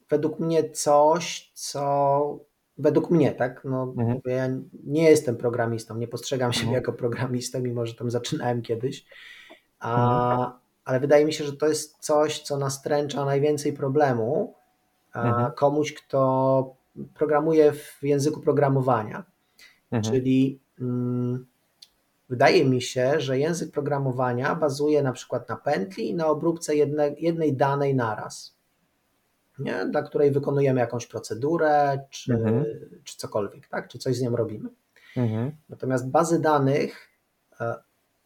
według mnie coś, co według mnie, tak? No, mhm. Ja nie jestem programistą, nie postrzegam siebie mhm. jako programistę, mimo że tam zaczynałem kiedyś, a, mhm. ale wydaje mi się, że to jest coś, co nastręcza najwięcej problemu mhm. komuś, kto programuje w języku programowania. Mhm. Czyli mm, wydaje mi się, że język programowania bazuje na przykład na pętli i na obróbce jedne, jednej danej naraz nie? dla której wykonujemy jakąś procedurę, czy, mhm. czy cokolwiek, tak? czy coś z nią robimy. Mhm. Natomiast bazy danych, e,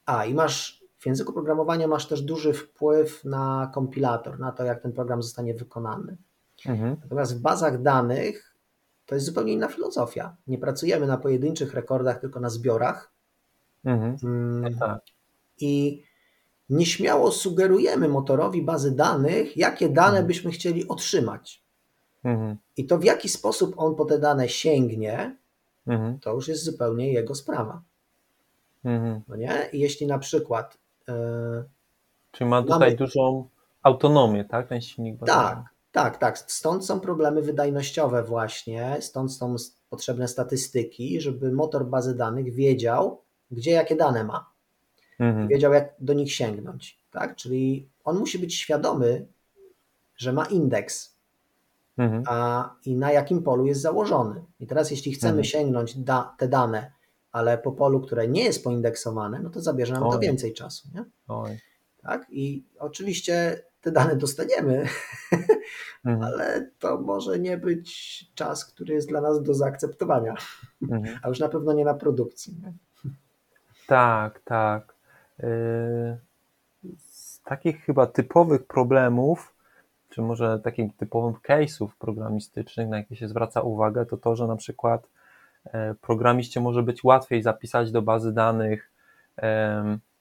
a i masz w języku programowania masz też duży wpływ na kompilator, na to, jak ten program zostanie wykonany. Mhm. Natomiast w bazach danych to jest zupełnie inna filozofia. Nie pracujemy na pojedynczych rekordach, tylko na zbiorach. Mhm. Mm, tak. I nieśmiało sugerujemy motorowi bazy danych, jakie dane mhm. byśmy chcieli otrzymać. Mhm. I to w jaki sposób on po te dane sięgnie, mhm. to już jest zupełnie jego sprawa. Mhm. No nie? I jeśli na przykład. Yy, Czyli ma tutaj mamy... dużą autonomię, tak? Ten silnik Tak, tak, tak. Stąd są problemy wydajnościowe, właśnie, stąd są potrzebne statystyki, żeby motor bazy danych wiedział, gdzie jakie dane ma. Mhm. Wiedział, jak do nich sięgnąć. Tak? Czyli on musi być świadomy, że ma indeks mhm. a, i na jakim polu jest założony. I teraz, jeśli chcemy mhm. sięgnąć da, te dane, ale po polu, które nie jest poindeksowane, no to zabierze nam Oj. to więcej czasu. Nie? Oj. Tak? I oczywiście te dane dostaniemy, mhm. ale to może nie być czas, który jest dla nas do zaakceptowania, mhm. a już na pewno nie na produkcji. Nie? Tak, tak. Yy, z takich chyba typowych problemów, czy może takich typowych case'ów programistycznych, na jakie się zwraca uwagę, to to, że na przykład e, programiście może być łatwiej zapisać do bazy danych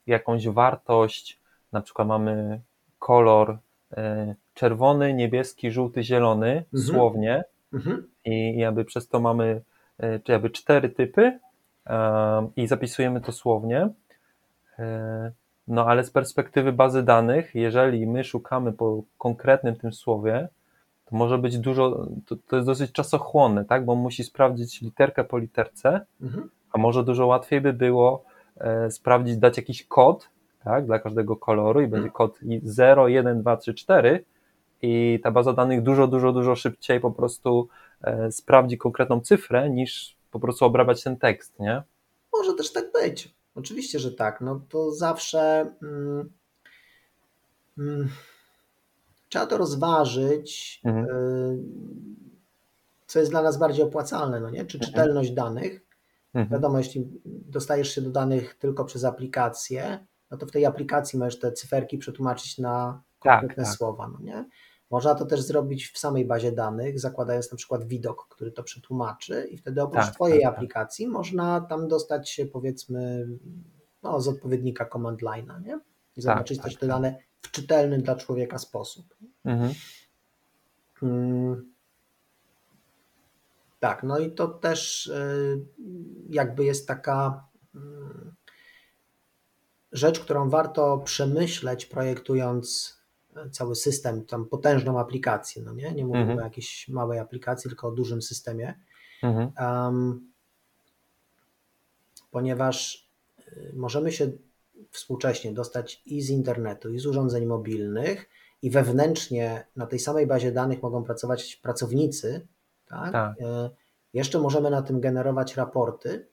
jakąś wartość, na przykład mamy kolor e, czerwony, niebieski, żółty, zielony, mhm. słownie mhm. i jakby przez to mamy e, czy jakby cztery typy i zapisujemy to słownie. No ale z perspektywy bazy danych, jeżeli my szukamy po konkretnym tym słowie, to może być dużo, to, to jest dosyć czasochłonne, tak? Bo musi sprawdzić literkę po literce, mhm. a może dużo łatwiej by było e, sprawdzić, dać jakiś kod, tak, dla każdego koloru i będzie kod 0, 1, 2, 3, 4 i ta baza danych dużo, dużo, dużo szybciej po prostu e, sprawdzi konkretną cyfrę niż po prostu obrabiać ten tekst, nie? Może też tak być. Oczywiście, że tak. No to zawsze mm, mm, trzeba to rozważyć, mhm. y, co jest dla nas bardziej opłacalne, no nie? Czy mhm. czytelność danych. Mhm. Wiadomo, jeśli dostajesz się do danych tylko przez aplikację, no to w tej aplikacji możesz te cyferki przetłumaczyć na tak, konkretne tak, tak. słowa, no nie? Można to też zrobić w samej bazie danych, zakładając na przykład widok, który to przetłumaczy i wtedy oprócz tak, Twojej tak, tak. aplikacji można tam dostać się powiedzmy no, z odpowiednika command line'a, nie? I tak, zobaczyć też te dane w czytelny dla człowieka sposób. Mhm. Hmm. Tak, no i to też y, jakby jest taka mm, rzecz, którą warto przemyśleć, projektując cały system, tam potężną aplikację, no nie? Nie mówimy mhm. o jakiejś małej aplikacji, tylko o dużym systemie. Mhm. Um, ponieważ y, możemy się współcześnie dostać i z internetu, i z urządzeń mobilnych, i wewnętrznie na tej samej bazie danych mogą pracować pracownicy, tak? tak. Y, jeszcze możemy na tym generować raporty,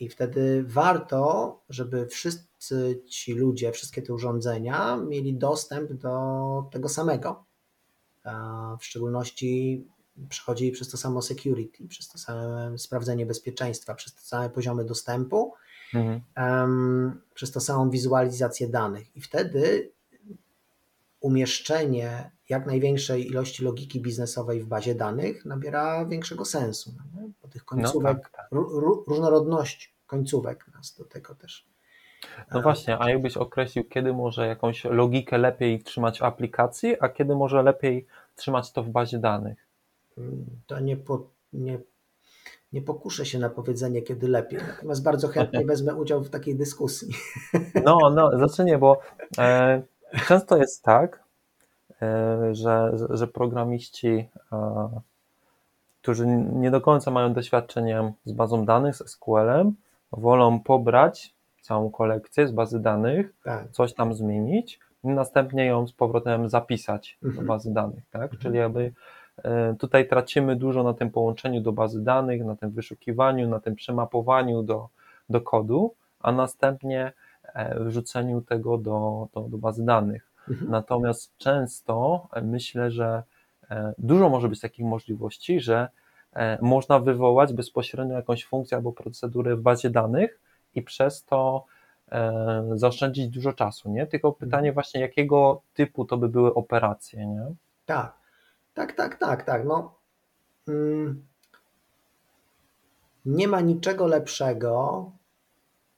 i wtedy warto, żeby wszyscy ci ludzie, wszystkie te urządzenia mieli dostęp do tego samego. W szczególności przechodzili przez to samo security, przez to same sprawdzenie bezpieczeństwa, przez te same poziomy dostępu, mhm. um, przez to samą wizualizację danych. I wtedy umieszczenie jak największej ilości logiki biznesowej w bazie danych nabiera większego sensu. No Bo tych końcówek, no tak, różnorodność końcówek nas do tego też. No właśnie, a jakbyś określił, kiedy może jakąś logikę lepiej trzymać w aplikacji, a kiedy może lepiej trzymać to w bazie danych? To nie, po, nie, nie pokuszę się na powiedzenie, kiedy lepiej, natomiast bardzo chętnie wezmę udział w takiej dyskusji. No, no, znaczy nie, bo e, często jest tak, e, że, że programiści, e, którzy nie do końca mają doświadczenie z bazą danych, z SQL-em, wolą pobrać całą kolekcję z bazy danych, tak. coś tam zmienić i następnie ją z powrotem zapisać mhm. do bazy danych, tak? Mhm. Czyli jakby e, tutaj tracimy dużo na tym połączeniu do bazy danych, na tym wyszukiwaniu, na tym przemapowaniu do, do kodu, a następnie e, wrzuceniu tego do, do, do bazy danych. Mhm. Natomiast często e, myślę, że dużo może być takich możliwości, że E, można wywołać bezpośrednio jakąś funkcję albo procedurę w bazie danych i przez to e, zaoszczędzić dużo czasu, nie? Tylko pytanie właśnie, jakiego typu to by były operacje, nie? Tak, tak, tak, tak, tak. No, mm, nie ma niczego lepszego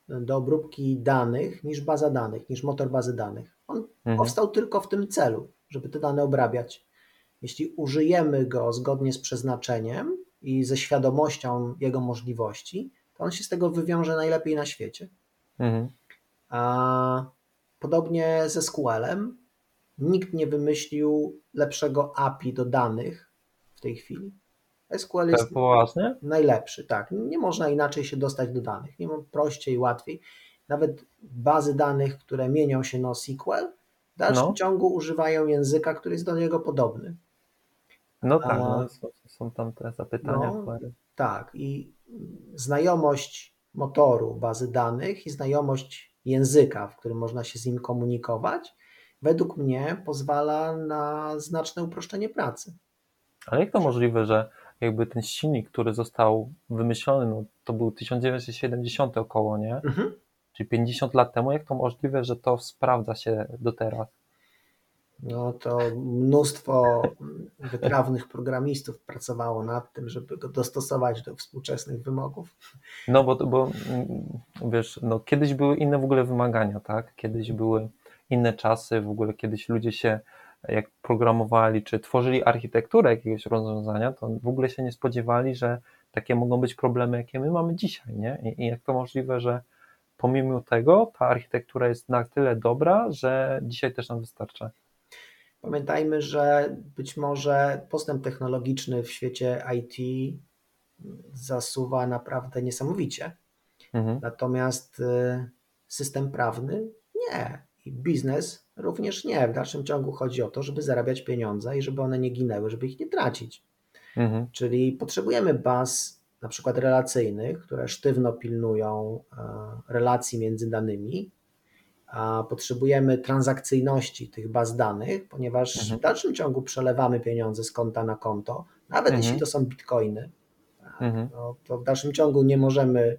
do obróbki danych niż baza danych, niż motor bazy danych. On Mhm. powstał tylko w tym celu, żeby te dane obrabiać. Jeśli użyjemy go zgodnie z przeznaczeniem i ze świadomością jego możliwości, to on się z tego wywiąże najlepiej na świecie. Mhm. A podobnie ze SQL-em, nikt nie wymyślił lepszego API do danych w tej chwili. SQL jest poważnie? najlepszy, tak. Nie można inaczej się dostać do danych. Nie ma prościej, łatwiej. Nawet bazy danych, które mienią się na SQL, w dalszym No. ciągu używają języka, który jest do niego podobny. No tak, A- no, są, są tam te zapytania. No. Tak, i znajomość motoru bazy danych i znajomość języka, w którym można się z nim komunikować, według mnie pozwala na znaczne uproszczenie pracy. Ale jak to możliwe, że jakby ten silnik, który został wymyślony, no, to był 1970 około, nie? Mhm. Czyli 50 lat temu, jak to możliwe, że to sprawdza się do teraz? No to mnóstwo wytrawnych programistów pracowało nad tym, żeby go dostosować do współczesnych wymogów. No bo, bo mm, wiesz, no kiedyś były inne w ogóle wymagania, tak? Kiedyś były inne czasy, w ogóle kiedyś ludzie się jak programowali, czy tworzyli architekturę jakiegoś rozwiązania, to w ogóle się nie spodziewali, że takie mogą być problemy, jakie my mamy dzisiaj, nie? I, i jak to możliwe, że pomimo tego ta architektura jest na tyle dobra, że dzisiaj też nam wystarcza. Pamiętajmy, że być może postęp technologiczny w świecie IT zasuwa naprawdę niesamowicie. Mhm. Natomiast y, system prawny nie. I biznes również nie. W dalszym ciągu chodzi o to, żeby zarabiać pieniądze i żeby one nie ginęły, żeby ich nie tracić. Mhm. Czyli potrzebujemy baz na przykład relacyjnych, które sztywno pilnują e, relacji między danymi, potrzebujemy transakcyjności tych baz danych, ponieważ Mhm. w dalszym ciągu przelewamy pieniądze z konta na konto, nawet Mhm. jeśli to są bitcoiny, Mhm. no, to w dalszym ciągu nie możemy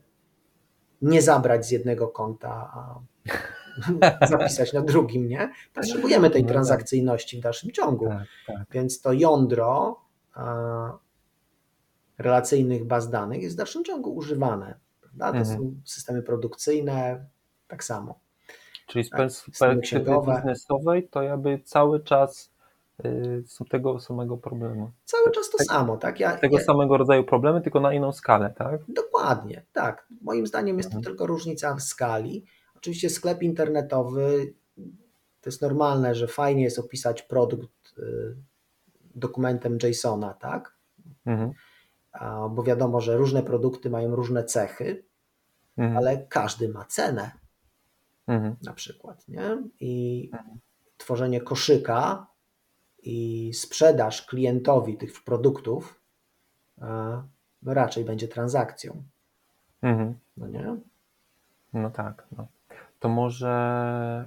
nie zabrać z jednego konta, a zapisać na drugim, nie? Potrzebujemy tej No tak. transakcyjności w dalszym ciągu. Tak, tak. Więc to jądro relacyjnych baz danych jest w dalszym ciągu używane. Prawda? To Mhm. są systemy produkcyjne, tak samo. Czyli z Tak, perspektywy biznesowej to jakby cały czas y, są tego samego problemu. Cały czas to samo, tak? Ja, Tego ja, samego rodzaju problemy, tylko na inną skalę, tak? Dokładnie, tak. Moim zdaniem jest to Mhm. tylko różnica w skali. Oczywiście sklep internetowy to jest normalne, że fajnie jest opisać produkt y, dokumentem JSON-a, tak? Mhm. Bo wiadomo, że różne produkty mają różne cechy, Mhm. ale każdy ma cenę. Mhm. na przykład, nie? I Mhm. tworzenie koszyka i sprzedaż klientowi tych produktów e, no raczej będzie transakcją, Mhm. no nie? No tak. No. To może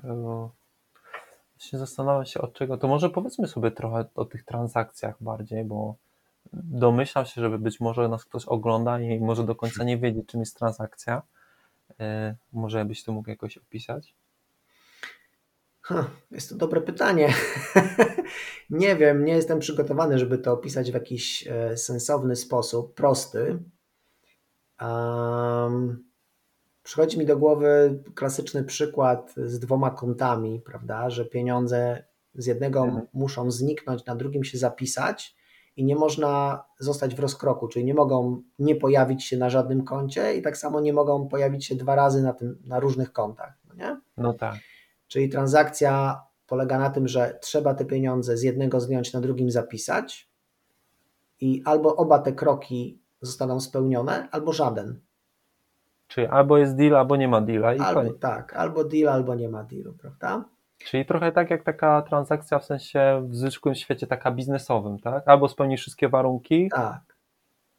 e, się zastanawiam się od czego. To może powiedzmy sobie trochę o tych transakcjach bardziej, bo domyślam się, że być może nas ktoś ogląda i może do końca nie wiedzieć, czym jest transakcja. E, Może byś to mógł jakoś opisać? Ha, jest to dobre pytanie. nie wiem, nie jestem przygotowany, żeby to opisać w jakiś e, sensowny sposób, prosty. Um, przychodzi mi do głowy klasyczny przykład z dwoma kontami, prawda, że pieniądze z jednego Mhm. muszą zniknąć, na drugim się zapisać i nie można zostać w rozkroku, czyli nie mogą nie pojawić się na żadnym koncie i tak samo nie mogą pojawić się dwa razy na, tym, na różnych kontach, no nie? No tak. Czyli transakcja polega na tym, że trzeba te pieniądze z jednego zdjąć, na drugim zapisać i albo oba te kroki zostaną spełnione, albo żaden. Czyli albo jest deal, albo nie ma deala i Albo koniec. tak, albo deal, albo nie ma dealu, prawda? Czyli trochę tak jak taka transakcja w sensie w zwykłym świecie taka biznesowym, tak? Albo spełni wszystkie warunki Tak,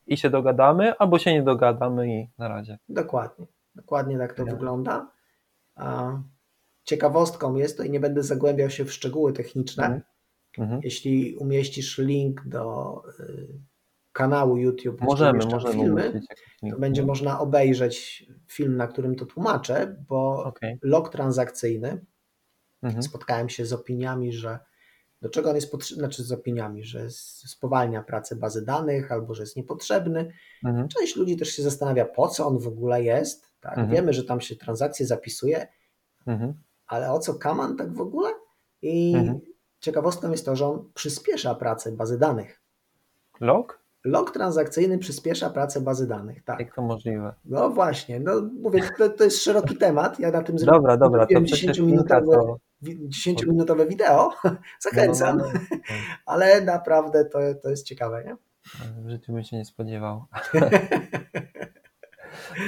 i się dogadamy, albo się nie dogadamy i na razie. dokładnie. Dokładnie tak to Ja. wygląda. Ciekawostką jest to i nie będę zagłębiał się w szczegóły techniczne. Mhm. Mhm. Jeśli umieścisz link do y, kanału YouTube, Możemy, możemy filmy, to będzie można obejrzeć film, na którym to tłumaczę, bo Okej. log transakcyjny, Mhm. spotkałem się z opiniami, że do czego on jest potrzebny, znaczy z opiniami, że spowalnia pracę bazy danych albo że jest niepotrzebny. Mhm. Część ludzi też się zastanawia, po co on w ogóle jest. Tak? Mhm. Wiemy, że tam się transakcje zapisuje, Mhm. ale o co Kaman tak w ogóle? I Mhm. ciekawostką jest to, że on przyspiesza pracę bazy danych. Log? Log transakcyjny przyspiesza pracę bazy danych, tak. Jak to możliwe? No właśnie, no mówię, to, to jest szeroki temat. Ja na tym Dobra, dobra, to zrobiłem przecież 10-minutowe, linka to... wi- 10-minutowe wideo. Zachęcam, No, no, no, ale naprawdę to, to jest ciekawe, nie? W życiu bym się nie spodziewał.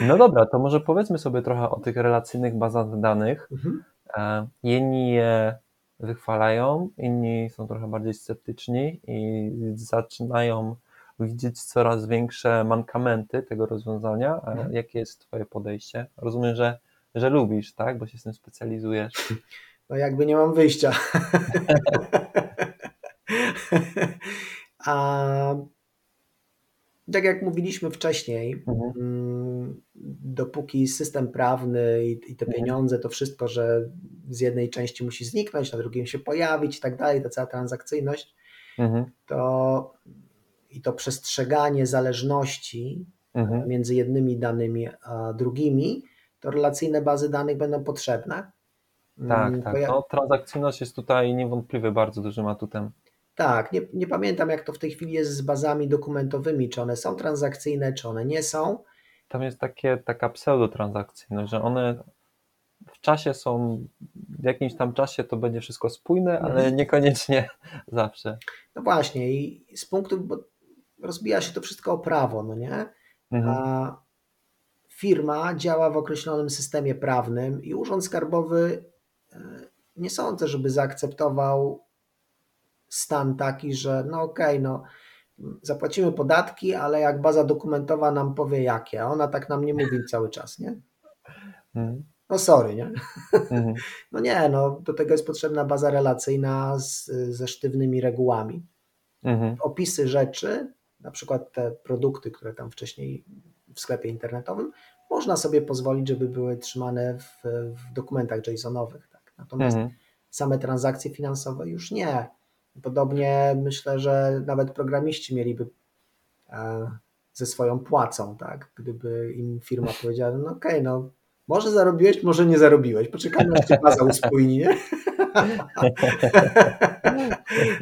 No dobra, to może powiedzmy sobie trochę o tych relacyjnych bazach danych. Mhm. E, Jedni je wychwalają, inni są trochę bardziej sceptyczni i zaczynają widzieć coraz większe mankamenty tego rozwiązania. A Mhm. Jakie jest Twoje podejście? Rozumiem, że, że lubisz, tak? Bo się z tym specjalizujesz. No jakby nie mam wyjścia. A tak jak mówiliśmy wcześniej, Mhm. mm, dopóki system prawny i, i te Mhm. pieniądze, to wszystko, że z jednej części musi zniknąć, na drugiej się pojawić i tak dalej, ta cała transakcyjność, Mhm. to i to przestrzeganie zależności Mhm. między jednymi danymi a drugimi, to relacyjne bazy danych będą potrzebne. Tak, Mm, tak. poja- No, transakcyjność jest tutaj niewątpliwie bardzo dużym atutem. Tak, nie, nie pamiętam jak to w tej chwili jest z bazami dokumentowymi, czy one są transakcyjne, czy one nie są. Tam jest takie, taka pseudotransakcyjność, że one w czasie są, w jakimś tam czasie to będzie wszystko spójne, ale Mhm. niekoniecznie zawsze. No właśnie, i z punktu, bo rozbija się to wszystko o prawo, no nie? Mhm. A firma działa w określonym systemie prawnym i Urząd Skarbowy nie sądzę, żeby zaakceptował stan taki, że no okej, no zapłacimy podatki, ale jak baza dokumentowa nam powie jakie, a ona tak nam nie mówi cały czas, nie? Mhm. No sorry, nie? Mhm. No nie, no do tego jest potrzebna baza relacyjna z, ze sztywnymi regułami. Mhm. Opisy rzeczy, na przykład te produkty, które tam wcześniej w sklepie internetowym, można sobie pozwolić, żeby były trzymane w, w dokumentach JSON-owych. Natomiast Mhm. same transakcje finansowe już nie. Podobnie myślę, że nawet programiści mieliby e, ze swoją płacą, tak? Gdyby im firma powiedziała, no okej, no może zarobiłeś, może nie zarobiłeś, poczekamy aż cię baza uspójni, nie?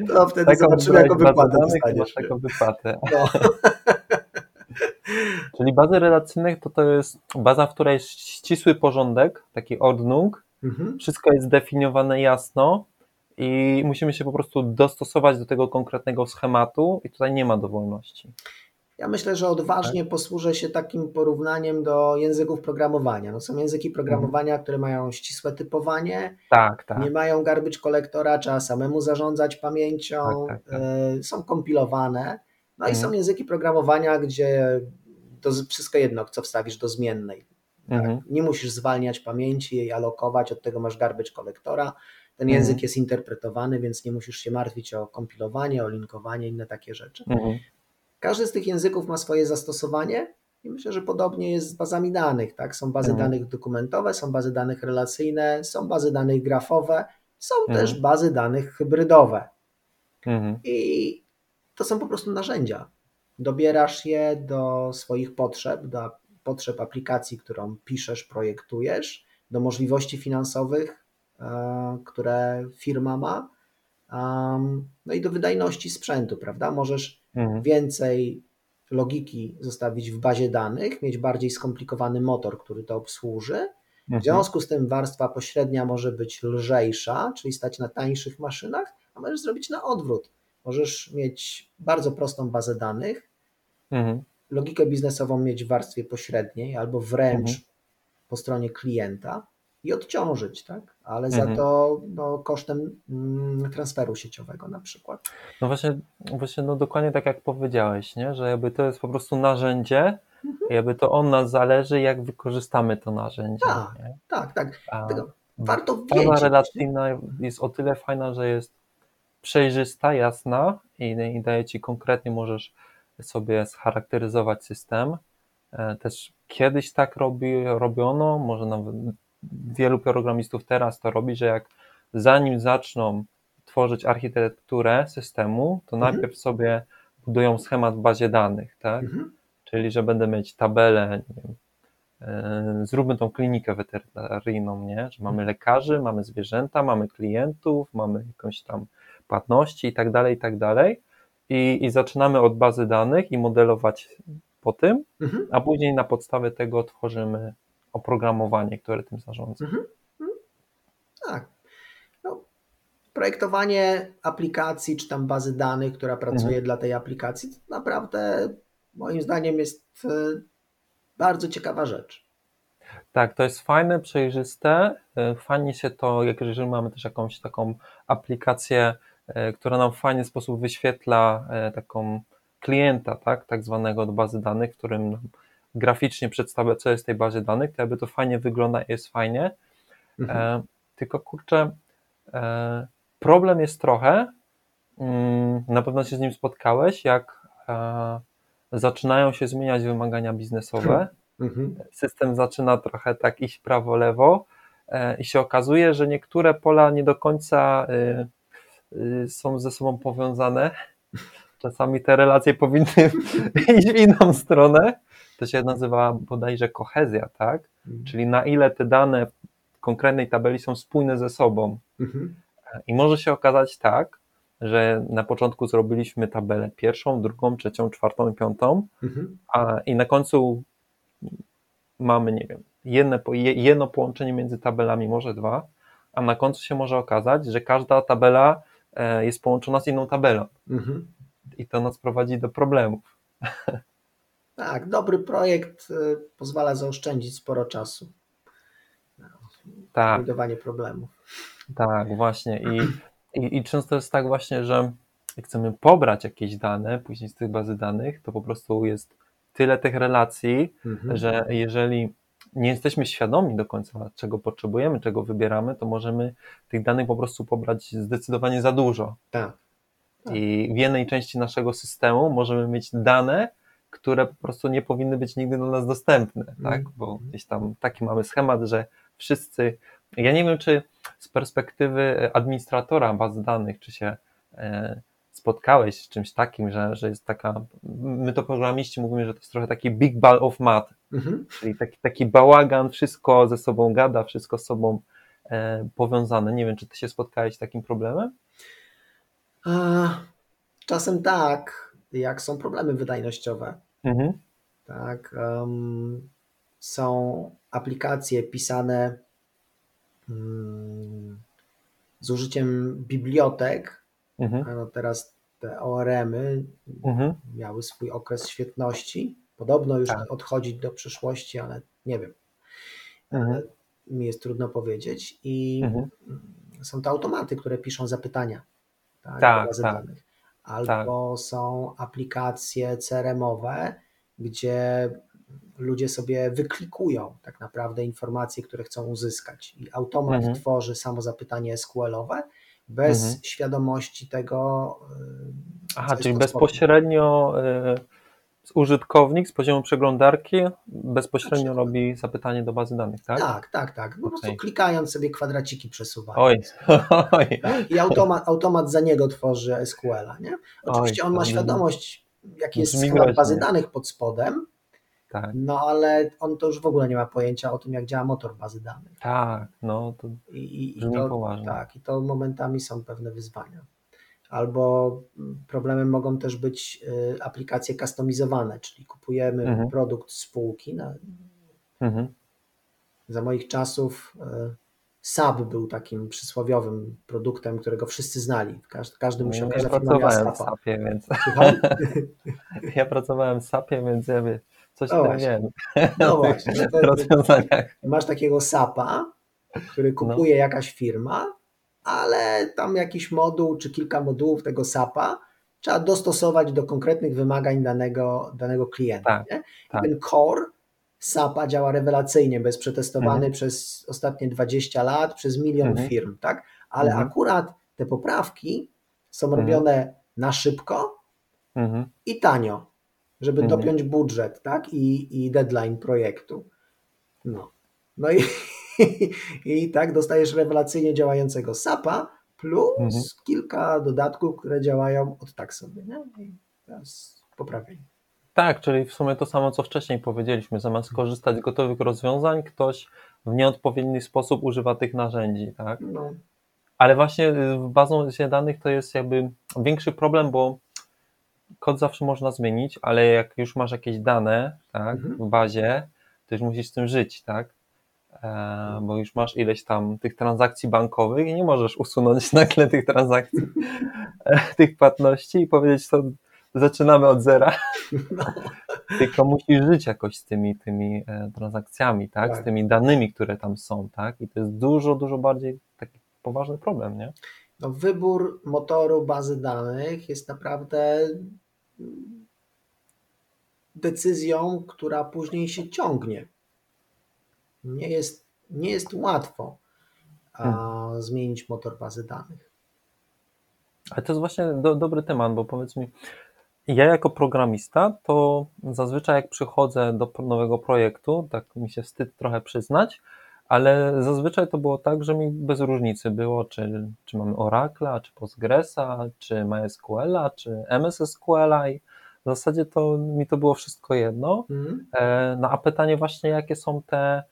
to wtedy Taką zobaczymy, jaką wypłatę dostaniesz. nie? taką wypłatę. No. Czyli bazy relacyjnych to to jest baza, w której jest ścisły porządek, taki ordnung, Mhm. wszystko jest zdefiniowane jasno i musimy się po prostu dostosować do tego konkretnego schematu i tutaj nie ma dowolności. Ja myślę, że odważnie Tak. posłużę się takim porównaniem do języków programowania. No są języki programowania, które mają ścisłe typowanie, Tak, tak. nie mają garbage kolektora, trzeba samemu zarządzać pamięcią, Tak, e, są kompilowane. No i Mhm. są języki programowania, gdzie to wszystko jedno, co wstawisz do zmiennej. Mhm. Nie musisz zwalniać pamięci, jej alokować, od tego masz garbage kolektora. Ten Mhm. język jest interpretowany, więc nie musisz się martwić o kompilowanie, o linkowanie, inne takie rzeczy. Mhm. Każdy z tych języków ma swoje zastosowanie i myślę, że podobnie jest z bazami danych. Tak? Są bazy Mhm. danych dokumentowe, są bazy danych relacyjne, są bazy danych grafowe, są Mhm. też bazy danych hybrydowe. Mhm. I to są po prostu narzędzia. Dobierasz je do swoich potrzeb, do potrzeb aplikacji, którą piszesz, projektujesz, do możliwości finansowych, e, które firma ma, no i do wydajności sprzętu, prawda? Możesz Mhm. więcej logiki zostawić w bazie danych, mieć bardziej skomplikowany motor, który to obsłuży. W Mhm. związku z tym warstwa pośrednia może być lżejsza, czyli stać na tańszych maszynach, a możesz zrobić na odwrót. Możesz mieć bardzo prostą bazę danych, Mhm. Logikę biznesową mieć w warstwie pośredniej albo wręcz Mhm. po stronie klienta i odciążyć, tak? Ale Mhm. za to no, kosztem mm, transferu sieciowego na przykład. No właśnie, właśnie no dokładnie tak jak powiedziałeś, nie? że jakby to jest po prostu narzędzie, Mhm. i jakby to od nas zależy, jak wykorzystamy to narzędzie. Tak. nie? Tak, tak. A Tego warto wiedzieć. relacyjna jest o tyle fajna, że jest przejrzysta, jasna i, i daje ci konkretnie, możesz sobie scharakteryzować system. E, Też kiedyś tak robi, robiono, może nawet wielu programistów teraz to robi, że jak zanim zaczną tworzyć architekturę systemu, to mhm. najpierw sobie budują schemat w bazie danych, tak? Mhm. Czyli, że będę mieć tabelę, nie wiem, e, zróbmy tą klinikę weterynaryjną, nie? Że mamy lekarzy, mamy zwierzęta, mamy klientów, mamy jakąś tam płatności i tak dalej, i tak dalej. I, i zaczynamy od bazy danych i modelować po tym, mhm. a później na podstawie tego tworzymy oprogramowanie, które tym zarządza. Mhm. mhm. Tak. No, projektowanie aplikacji czy tam bazy danych, która pracuje mhm. dla tej aplikacji, to naprawdę moim zdaniem jest e, bardzo ciekawa rzecz. Tak, to jest fajne, przejrzyste. E, fajnie się to, jak jeżeli mamy też jakąś taką aplikację, która nam w fajny sposób wyświetla taką klienta, tak, tak zwanego do bazy danych, w którym graficznie przedstawia, co jest w tej bazie danych, to jakby to fajnie wygląda i jest fajnie. Mhm. E, tylko kurczę, e, problem jest trochę, mm, na pewno się z nim spotkałeś, jak e, zaczynają się zmieniać wymagania biznesowe, mhm. system zaczyna trochę tak iść prawo-lewo e, i się okazuje, że niektóre pola nie do końca y, są ze sobą powiązane. Czasami te relacje powinny iść w inną stronę to się nazywa bodajże kohezja, tak? Mhm. Czyli na ile te dane w konkretnej tabeli są spójne ze sobą. Mhm. I może się okazać tak, że na początku zrobiliśmy tabelę pierwszą, drugą, trzecią, czwartą i piątą, mhm. a i na końcu mamy, nie wiem, jedno, jedno połączenie między tabelami, może dwa, a na końcu się może okazać, że każda tabela jest połączona z inną tabelą. Mhm. I to nas prowadzi do problemów. Tak, dobry projekt y, pozwala zaoszczędzić sporo czasu. Tak. Budowanie problemów. Tak, właśnie. I, i, I często jest tak właśnie, że jak chcemy pobrać jakieś dane później z tych bazy danych, to po prostu jest tyle tych relacji, mhm. że jeżeli nie jesteśmy świadomi do końca, czego potrzebujemy, czego wybieramy, to możemy tych danych po prostu pobrać zdecydowanie za dużo. Tak. tak. I w jednej części naszego systemu możemy mieć dane, które po prostu nie powinny być nigdy dla nas dostępne, tak? Mm. Bo gdzieś tam taki mamy schemat, że wszyscy, ja nie wiem, czy z perspektywy administratora baz danych, czy się e, spotkałeś z czymś takim, że, że jest taka, my to programiści mówimy, że to jest trochę taki big ball of mud, mhm. czyli taki, taki bałagan, wszystko ze sobą gada, wszystko z sobą e, powiązane. Nie wiem, czy ty się spotkałeś z takim problemem? A, czasem tak, jak są problemy wydajnościowe. Mhm. Tak, um, są aplikacje pisane um, z użyciem bibliotek. Mhm. No teraz te ORM-y mhm. miały swój okres świetności. Podobno już tak. odchodzić do przyszłości, ale nie wiem. Mhm. Mi jest trudno powiedzieć. I mhm. są to automaty, które piszą zapytania tak, tak, bazy tak. danych albo tak. są aplikacje CRM-owe, gdzie ludzie sobie wyklikują tak naprawdę informacje, które chcą uzyskać i automat mhm. tworzy samo zapytanie SQL-owe bez mhm. świadomości tego. Y, Aha, czyli bezpośrednio y, użytkownik z poziomu przeglądarki bezpośrednio znaczy, robi zapytanie do bazy danych, tak? Tak, tak, tak. Po okay. prostu klikając sobie kwadraciki przesuwa. Oj. Oj. Tak? I automat, automat za niego tworzy SQL-a, nie? Oczywiście Oj, on ma świadomość, jaki jest schemat bazy danych pod spodem, tak. no ale on to już w ogóle nie ma pojęcia o tym, jak działa motor bazy danych. Tak, no to I, i to, poważnie. Tak, i to momentami są pewne wyzwania albo problemem mogą też być y, aplikacje kustomizowane, czyli kupujemy mhm. produkt spółki. Na, mhm. Za moich czasów y, SAP był takim przysłowiowym produktem, którego wszyscy znali. Każdy, każdy musiał, ja każda pracowałem w SAPie, więc... ja pracowałem w SAPie, więc ja wie, coś o, tam wiem. No właśnie. No masz takiego SAPa, który no. kupuje no. jakaś firma ale tam jakiś moduł czy kilka modułów tego SAP-a trzeba dostosować do konkretnych wymagań danego, danego klienta. Tak, tak. Ten core SAP-a działa rewelacyjnie, bez przetestowany mhm. przez ostatnie 20 lat, przez milion mhm. firm, tak? Ale mhm. akurat te poprawki są mhm. robione na szybko mhm. i tanio. żeby mhm. dopiąć budżet, tak? I, i deadline projektu. No. No i, i tak dostajesz rewelacyjnie działającego SAP-a plus mhm. kilka dodatków, które działają od tak sobie, nie? I teraz poprawienie. Tak, czyli w sumie to samo, co wcześniej powiedzieliśmy. Zamiast korzystać z gotowych rozwiązań, ktoś w nieodpowiedni sposób używa tych narzędzi, tak? No. Ale właśnie w bazie danych to jest jakby większy problem, bo kod zawsze można zmienić, ale jak już masz jakieś dane tak, mhm. w bazie, to już musisz z tym żyć, tak? E, bo już masz ileś tam tych transakcji bankowych i nie możesz usunąć nagle tych transakcji, e, tych płatności i powiedzieć, to zaczynamy od zera. No. Tylko musisz żyć jakoś z tymi, tymi e, transakcjami, tak? tak? Z tymi danymi, które tam są, tak? I to jest dużo, dużo bardziej taki poważny problem, nie? No, wybór motoru bazy danych jest naprawdę decyzją, która później się ciągnie. Nie jest, nie jest łatwo hmm. zmienić motor bazy danych. Ale to jest właśnie do, dobry temat, bo powiedz mi, ja jako programista, to zazwyczaj jak przychodzę do nowego projektu, tak mi się wstyd trochę przyznać, ale zazwyczaj to było tak, że mi bez różnicy było, czy, czy mamy Oracle'a, czy Postgresa, czy MySQL'a, czy MS SQL'a i w zasadzie to mi to było wszystko jedno. Mm. No a pytanie właśnie, jakie są te,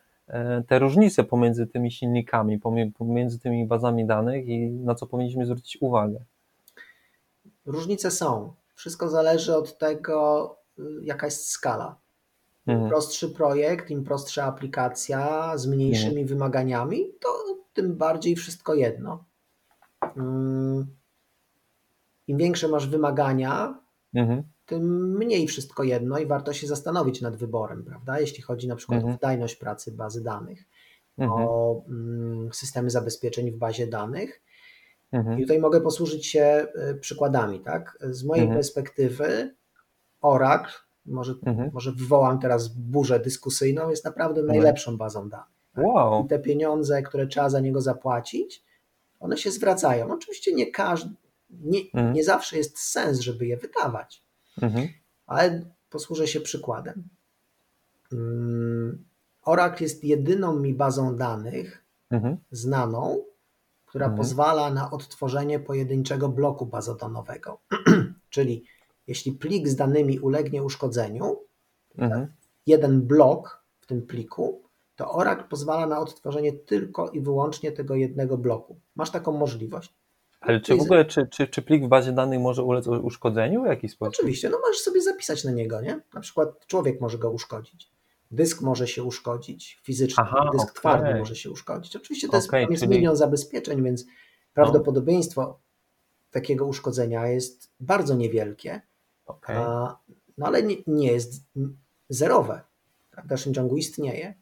te różnice pomiędzy tymi silnikami, pomiędzy tymi bazami danych i na co powinniśmy zwrócić uwagę? Różnice są. Wszystko zależy od tego, y, jaka jest skala. Im mhm. prostszy projekt, im prostsza aplikacja z mniejszymi mhm. wymaganiami, to tym bardziej wszystko jedno. Mm. Im większe masz wymagania, mhm. Tym mniej wszystko jedno i warto się zastanowić nad wyborem, prawda? Jeśli chodzi na przykład mhm. o wydajność pracy bazy danych, mhm. o mm, systemy zabezpieczeń w bazie danych. Mhm. I tutaj mogę posłużyć się y, przykładami, tak? Z mojej mhm. perspektywy Oracle może, mhm. może wywołam teraz burzę dyskusyjną, jest naprawdę mhm. najlepszą bazą danych. Tak? Wow. I te pieniądze, które trzeba za niego zapłacić, one się zwracają. Oczywiście nie każdy, nie, nie zawsze jest sens, żeby je wydawać, mhm. ale posłużę się przykładem. Mm, Oracle jest jedyną mi bazą danych mhm. znaną, która mhm. pozwala na odtworzenie pojedynczego bloku bazodanowego. Czyli jeśli plik z danymi ulegnie uszkodzeniu, mhm. jeden blok w tym pliku, to Oracle pozwala na odtworzenie tylko i wyłącznie tego jednego bloku. Masz taką możliwość. Ale czy w ogóle, czy, czy, czy plik w bazie danych może ulec uszkodzeniu w jakiś sposób? Oczywiście, no możesz sobie zapisać na niego, nie? Na przykład człowiek może go uszkodzić. Dysk może się uszkodzić, fizycznie Aha, dysk okay. twardy może się uszkodzić. Oczywiście to okay, jest, jest czyli... milion zabezpieczeń, więc prawdopodobieństwo no. takiego uszkodzenia jest bardzo niewielkie. Okay. A, no ale nie, nie, jest zerowe. W dalszym ciągu istnieje.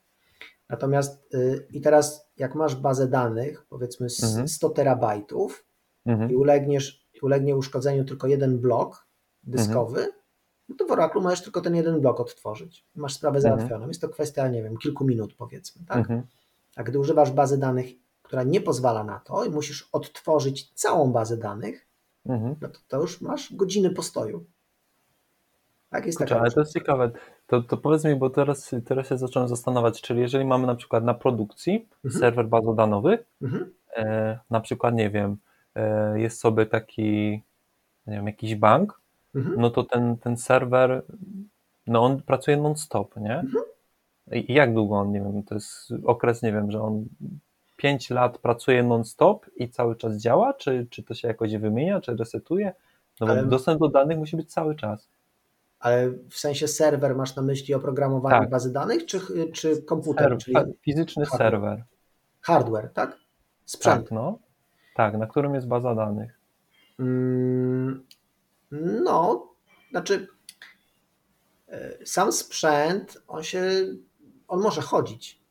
Natomiast y, i teraz jak masz bazę danych, powiedzmy 100 mhm. terabajtów mhm. i ulegniesz, ulegnie uszkodzeniu tylko jeden blok dyskowy, mhm. no to w Oracle możesz tylko ten jeden blok odtworzyć. Masz sprawę mhm. załatwioną. Jest to kwestia, nie wiem, kilku minut powiedzmy. Tak? Mhm. A gdy używasz bazy danych, która nie pozwala na to i musisz odtworzyć całą bazę danych, mhm. no to, to już masz godziny postoju. Tak, jest Kurczę, ale to jest ciekawe. To, to powiedz mi, bo teraz, teraz się zacząłem zastanawiać, czyli jeżeli mamy na przykład na produkcji mhm. serwer bazodanowy, mhm. e, na przykład, nie wiem, jest sobie taki, nie wiem, jakiś bank, mhm. no to ten, ten serwer, no on pracuje non-stop, nie? Mhm. I jak długo on, nie wiem, to jest okres, nie wiem, że on 5 lat pracuje non-stop i cały czas działa, czy, czy to się jakoś wymienia, czy resetuje? No bo Ale... dostęp do danych musi być cały czas. Ale w sensie serwer masz na myśli oprogramowanie tak. bazy danych, czy, czy komputer? Serw, czyli fizyczny hardware. serwer. Hardware, tak? Sprzęt. Tak, no. Tak, na którym jest baza danych. Mm, no, znaczy e, sam sprzęt, on się, on może chodzić.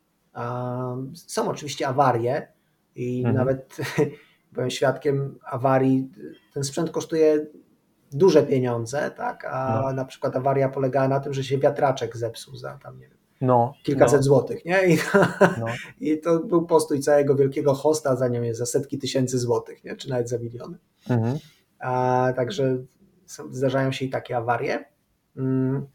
Są oczywiście awarie i mhm. nawet byłem świadkiem awarii. Ten sprzęt kosztuje duże pieniądze, tak? a no. na przykład awaria polegała na tym, że się wiatraczek zepsuł za tam, nie wiem, no, kilkaset no. złotych, nie? I, no. I to był postój całego wielkiego hosta za, nie wiem, za setki tysięcy złotych, nie? czy nawet za miliony. Mhm. A, także są, zdarzają się i takie awarie. Mm,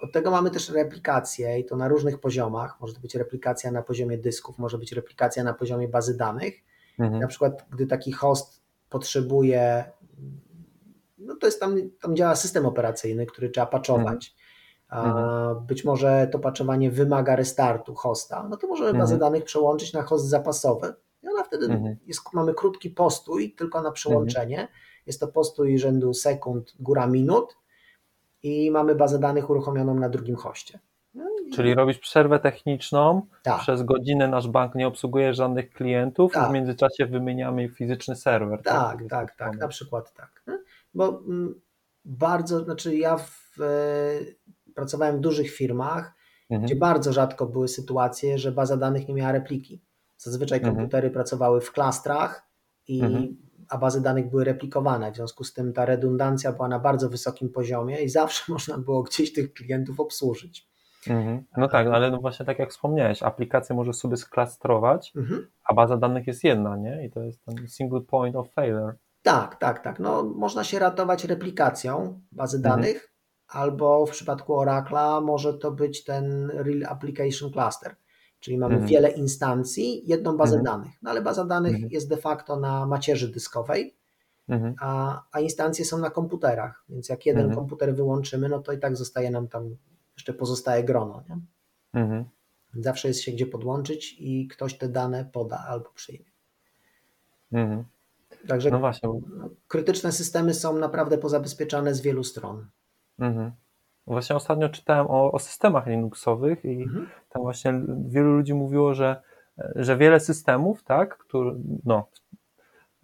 od tego mamy też replikację i to na różnych poziomach. Może to być replikacja na poziomie dysków, może być replikacja na poziomie bazy danych. Mhm. Na przykład, gdy taki host potrzebuje, no to jest tam, tam działa system operacyjny, który trzeba patchować. Mhm. Być może to patchowanie wymaga restartu hosta, no to możemy mhm. bazę danych przełączyć na host zapasowy. I ona wtedy mhm. jest, mamy krótki postój tylko na przełączenie. Mhm. Jest to postój rzędu sekund, góra minut i mamy bazę danych uruchomioną na drugim hoście. No Czyli robisz przerwę techniczną, tak. przez godzinę nasz bank nie obsługuje żadnych klientów, tak. w międzyczasie wymieniamy fizyczny serwer. Tak, tak, tak, tak, na przykład tak. Bo mm, bardzo, znaczy ja w, e, pracowałem w dużych firmach, mhm. gdzie bardzo rzadko były sytuacje, że baza danych nie miała repliki. Zazwyczaj mhm. komputery mhm. pracowały w klastrach i mhm a bazy danych były replikowane. W związku z tym ta redundancja była na bardzo wysokim poziomie i zawsze można było gdzieś tych klientów obsłużyć. Mhm. No tak, ale no właśnie tak jak wspomniałeś, aplikację możesz sobie sklastrować, mhm. a baza danych jest jedna, nie? I to jest ten single point of failure. Tak, tak, tak. No, można się ratować replikacją bazy mhm. danych, albo w przypadku Oracle'a może to być ten Real Application Cluster. Czyli mamy mhm. wiele instancji, jedną bazę mhm. danych. No ale baza danych mhm. jest de facto na macierzy dyskowej, mhm. a, a instancje są na komputerach. Więc jak jeden mhm. komputer wyłączymy, no to i tak zostaje nam tam jeszcze pozostaje grono. Nie? Mhm. Zawsze jest się gdzie podłączyć i ktoś te dane poda albo przyjmie. Także no właśnie. krytyczne systemy są naprawdę pozabezpieczane z wielu stron. Właśnie ostatnio czytałem o, o systemach Linuxowych i mhm. tam właśnie wielu ludzi mówiło, że, że wiele systemów, tak, które, no,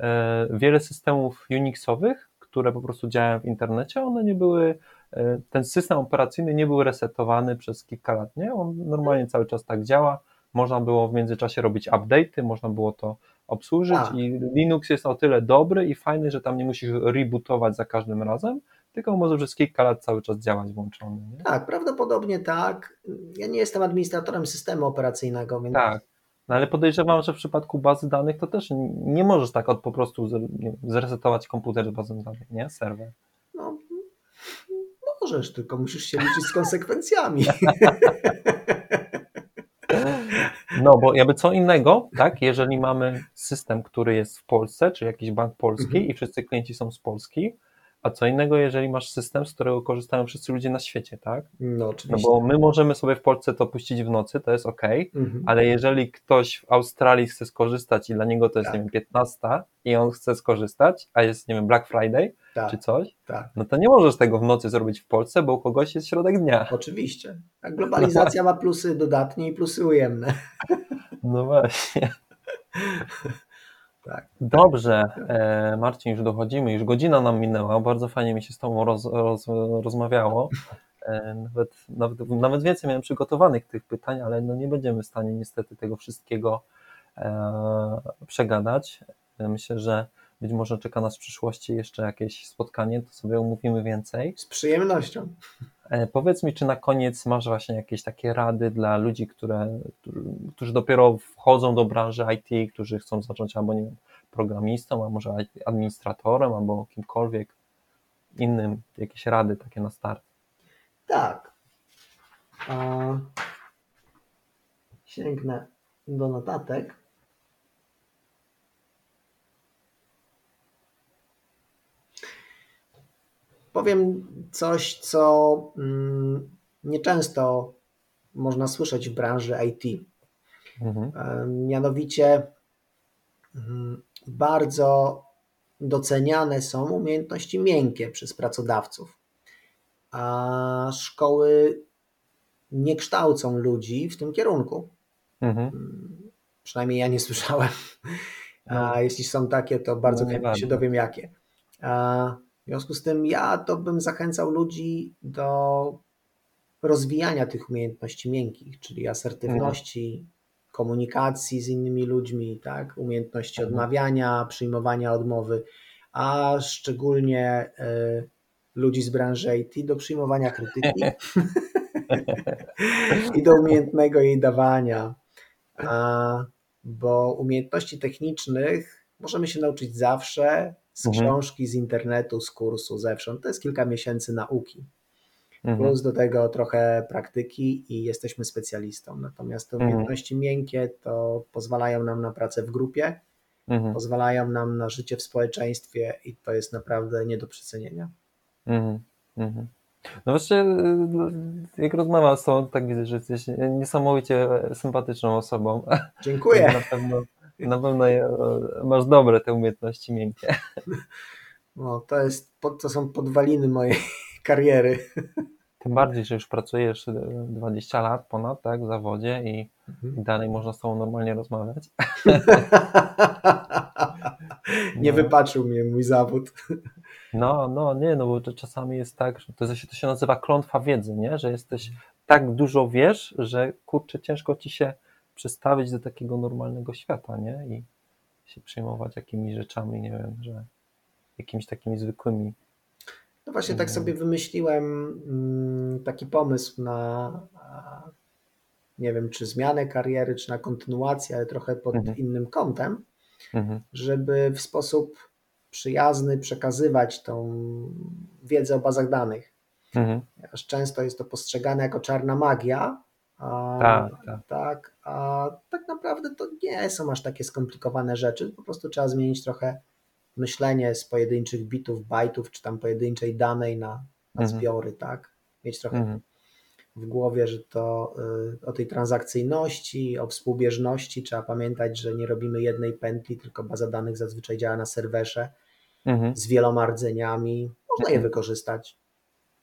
e, wiele systemów Unixowych, które po prostu działają w internecie, one nie były, e, ten system operacyjny nie był resetowany przez kilka lat, nie? On normalnie cały czas tak działa. Można było w międzyczasie robić update'y, można było to obsłużyć. Tak. i Linux jest o tyle dobry i fajny, że tam nie musisz rebootować za każdym razem, tylko może przez kilka lat cały czas działać włączony. Nie? Tak, prawdopodobnie tak. Ja nie jestem administratorem systemu operacyjnego, więc. Tak. No ale podejrzewam, że w przypadku bazy danych to też nie możesz tak od po prostu zresetować komputer z bazą danych, nie? Serwer. No, możesz, tylko musisz się liczyć z konsekwencjami. No, bo jakby co innego, tak, jeżeli mamy system, który jest w Polsce, czy jakiś bank polski mhm. i wszyscy klienci są z Polski, a co innego, jeżeli masz system, z którego korzystają wszyscy ludzie na świecie, tak? No, oczywiście. No bo my możemy sobie w Polsce to puścić w nocy, to jest ok, mhm. ale jeżeli ktoś w Australii chce skorzystać i dla niego to jest, tak. nie wiem, 15 i on chce skorzystać, a jest, nie wiem, Black Friday tak. czy coś, tak. no to nie możesz tego w nocy zrobić w Polsce, bo u kogoś jest środek dnia. Oczywiście. A globalizacja ma plusy dodatnie i plusy ujemne. No właśnie. Tak. Dobrze, e, Marcin, już dochodzimy, już godzina nam minęła, bardzo fajnie mi się z Tobą roz, roz, rozmawiało. E, nawet, nawet, nawet więcej miałem przygotowanych tych pytań, ale no nie będziemy w stanie niestety tego wszystkiego e, przegadać. Myślę, że być może czeka nas w przyszłości jeszcze jakieś spotkanie, to sobie umówimy więcej. Z przyjemnością. E, powiedz mi, czy na koniec masz właśnie jakieś takie rady dla ludzi, które, którzy dopiero wchodzą do branży IT, którzy chcą zacząć albo nie wiem, programistą, a może administratorem, albo kimkolwiek innym, jakieś rady takie na start? Tak. sięgnę do notatek. Powiem coś, co mm, nieczęsto można słyszeć w branży IT. Mhm. Mianowicie mm, bardzo doceniane są umiejętności miękkie przez pracodawców, a szkoły nie kształcą ludzi w tym kierunku. Mhm. Mm, przynajmniej ja nie słyszałem. A no. jeśli są takie, to bardzo no, chętnie się dowiem jakie. A w związku z tym ja to bym zachęcał ludzi do rozwijania tych umiejętności miękkich, czyli asertywności, komunikacji z innymi ludźmi, tak? umiejętności mhm. odmawiania, przyjmowania odmowy, a szczególnie y, ludzi z branży IT do przyjmowania krytyki i do umiejętnego jej dawania. A, bo umiejętności technicznych możemy się nauczyć zawsze, z mhm. książki, z internetu, z kursu, zewsząd. To jest kilka miesięcy nauki. mhm. plus do tego trochę praktyki i jesteśmy specjalistą. Natomiast te mhm. umiejętności mhm. miękkie to pozwalają nam na pracę w grupie, mhm. pozwalają nam na życie w społeczeństwie i to jest naprawdę nie do przecenienia. Mhm. No właśnie, y, jak rozmawiam z tobą, tak widzę, że jesteś niesamowicie sympatyczną osobą. Dziękuję. Na pewno, na pewno masz dobre te umiejętności miękkie. No, to, jest, to są podwaliny mojej kariery. Tym bardziej, że już pracujesz 20 lat ponad tak, w zawodzie i, mhm. dalej można z tobą normalnie rozmawiać. Nie no. wypaczył mnie mój zawód. No, no, nie, no bo czasami jest tak, że to, to się nazywa klątwa wiedzy, nie? Że jesteś tak dużo wiesz, że kurczę, ciężko ci się przestawić do takiego normalnego świata, nie? I się przejmować jakimiś rzeczami, nie wiem, że jakimiś takimi zwykłymi. No właśnie tak sobie wymyśliłem mm, taki pomysł na nie wiem, czy zmianę kariery, czy na kontynuację, ale trochę pod mhm. innym kątem, mhm. żeby w sposób przyjazny przekazywać tą wiedzę o bazach danych. Mhm. Aż często jest to postrzegane jako czarna magia. A, tak, tak. tak, a tak naprawdę to nie są aż takie skomplikowane rzeczy. Po prostu trzeba zmienić trochę myślenie z pojedynczych bitów, bajtów, czy tam pojedynczej danej na, na mhm. zbiory, tak? Mieć trochę mhm. w głowie, że to y, o tej transakcyjności, o współbieżności trzeba pamiętać, że nie robimy jednej pętli, tylko baza danych zazwyczaj działa na serwerze mhm. z wieloma rdzeniami. Można je mhm. wykorzystać.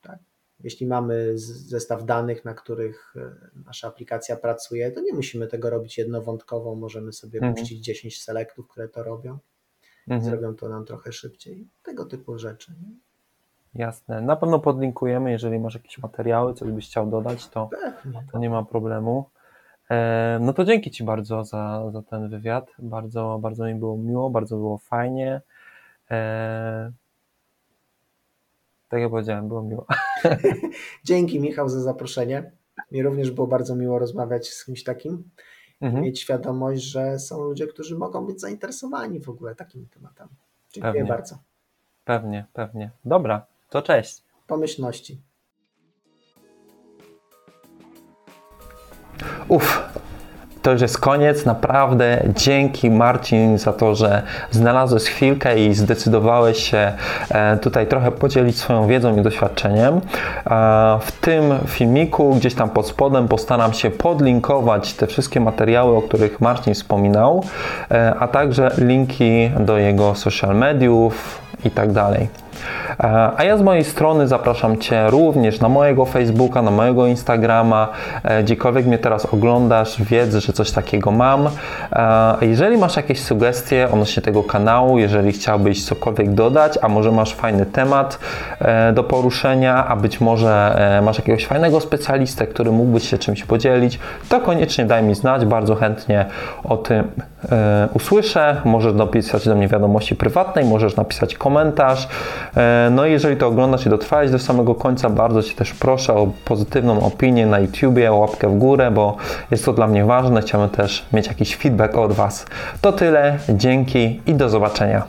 Tak? Jeśli mamy zestaw danych, na których y, nasza aplikacja pracuje, to nie musimy tego robić jednowątkowo. Możemy sobie mhm. puścić 10 selektów, które to robią mhm. zrobią to nam trochę szybciej. Tego typu rzeczy. Nie? Jasne. Na pewno podlinkujemy, jeżeli masz jakieś materiały, coś byś chciał dodać, to, to nie ma problemu. E, no to dzięki Ci bardzo za, za ten wywiad. Bardzo, bardzo mi było miło, bardzo było fajnie. Tak jak powiedziałem, było miło. Dzięki Michał za zaproszenie. Mi również było bardzo miło rozmawiać z kimś takim mhm. mieć świadomość, że są ludzie, którzy mogą być zainteresowani w ogóle takimi tematami. Dziękuję pewnie. bardzo. Pewnie, pewnie. Dobra, to cześć. Pomyślności. Uf, to już jest koniec. Naprawdę dzięki Marcin za to, że znalazłeś chwilkę i zdecydowałeś się e, tutaj trochę podzielić swoją wiedzą i doświadczeniem. W tym filmiku, gdzieś tam pod spodem, postaram się podlinkować te wszystkie materiały, o których Marcin wspominał, e, a także linki do jego social mediów i tak dalej. E, a ja z mojej strony zapraszam Cię również na mojego Facebooka, na mojego Instagrama, e, gdziekolwiek mnie teraz oglądasz, wiedz, że coś takiego mam. E, jeżeli masz jakieś sugestie odnośnie tego kanału, jeżeli chciałbyś cokolwiek dodać, a może masz fajny temat do poruszenia, a być może masz jakiegoś fajnego specjalistę, który mógłbyś się czymś podzielić, to koniecznie daj mi znać, bardzo chętnie o tym usłyszę. Możesz napisać do mnie wiadomości prywatnej, możesz napisać komentarz. No i jeżeli to oglądasz i dotrwałeś do samego końca, bardzo Cię też proszę o pozytywną opinię na YouTubie, o łapkę w górę, bo jest to dla mnie ważne. Chciałbym też mieć jakiś feedback od Was. To tyle, dzięki i do zobaczenia.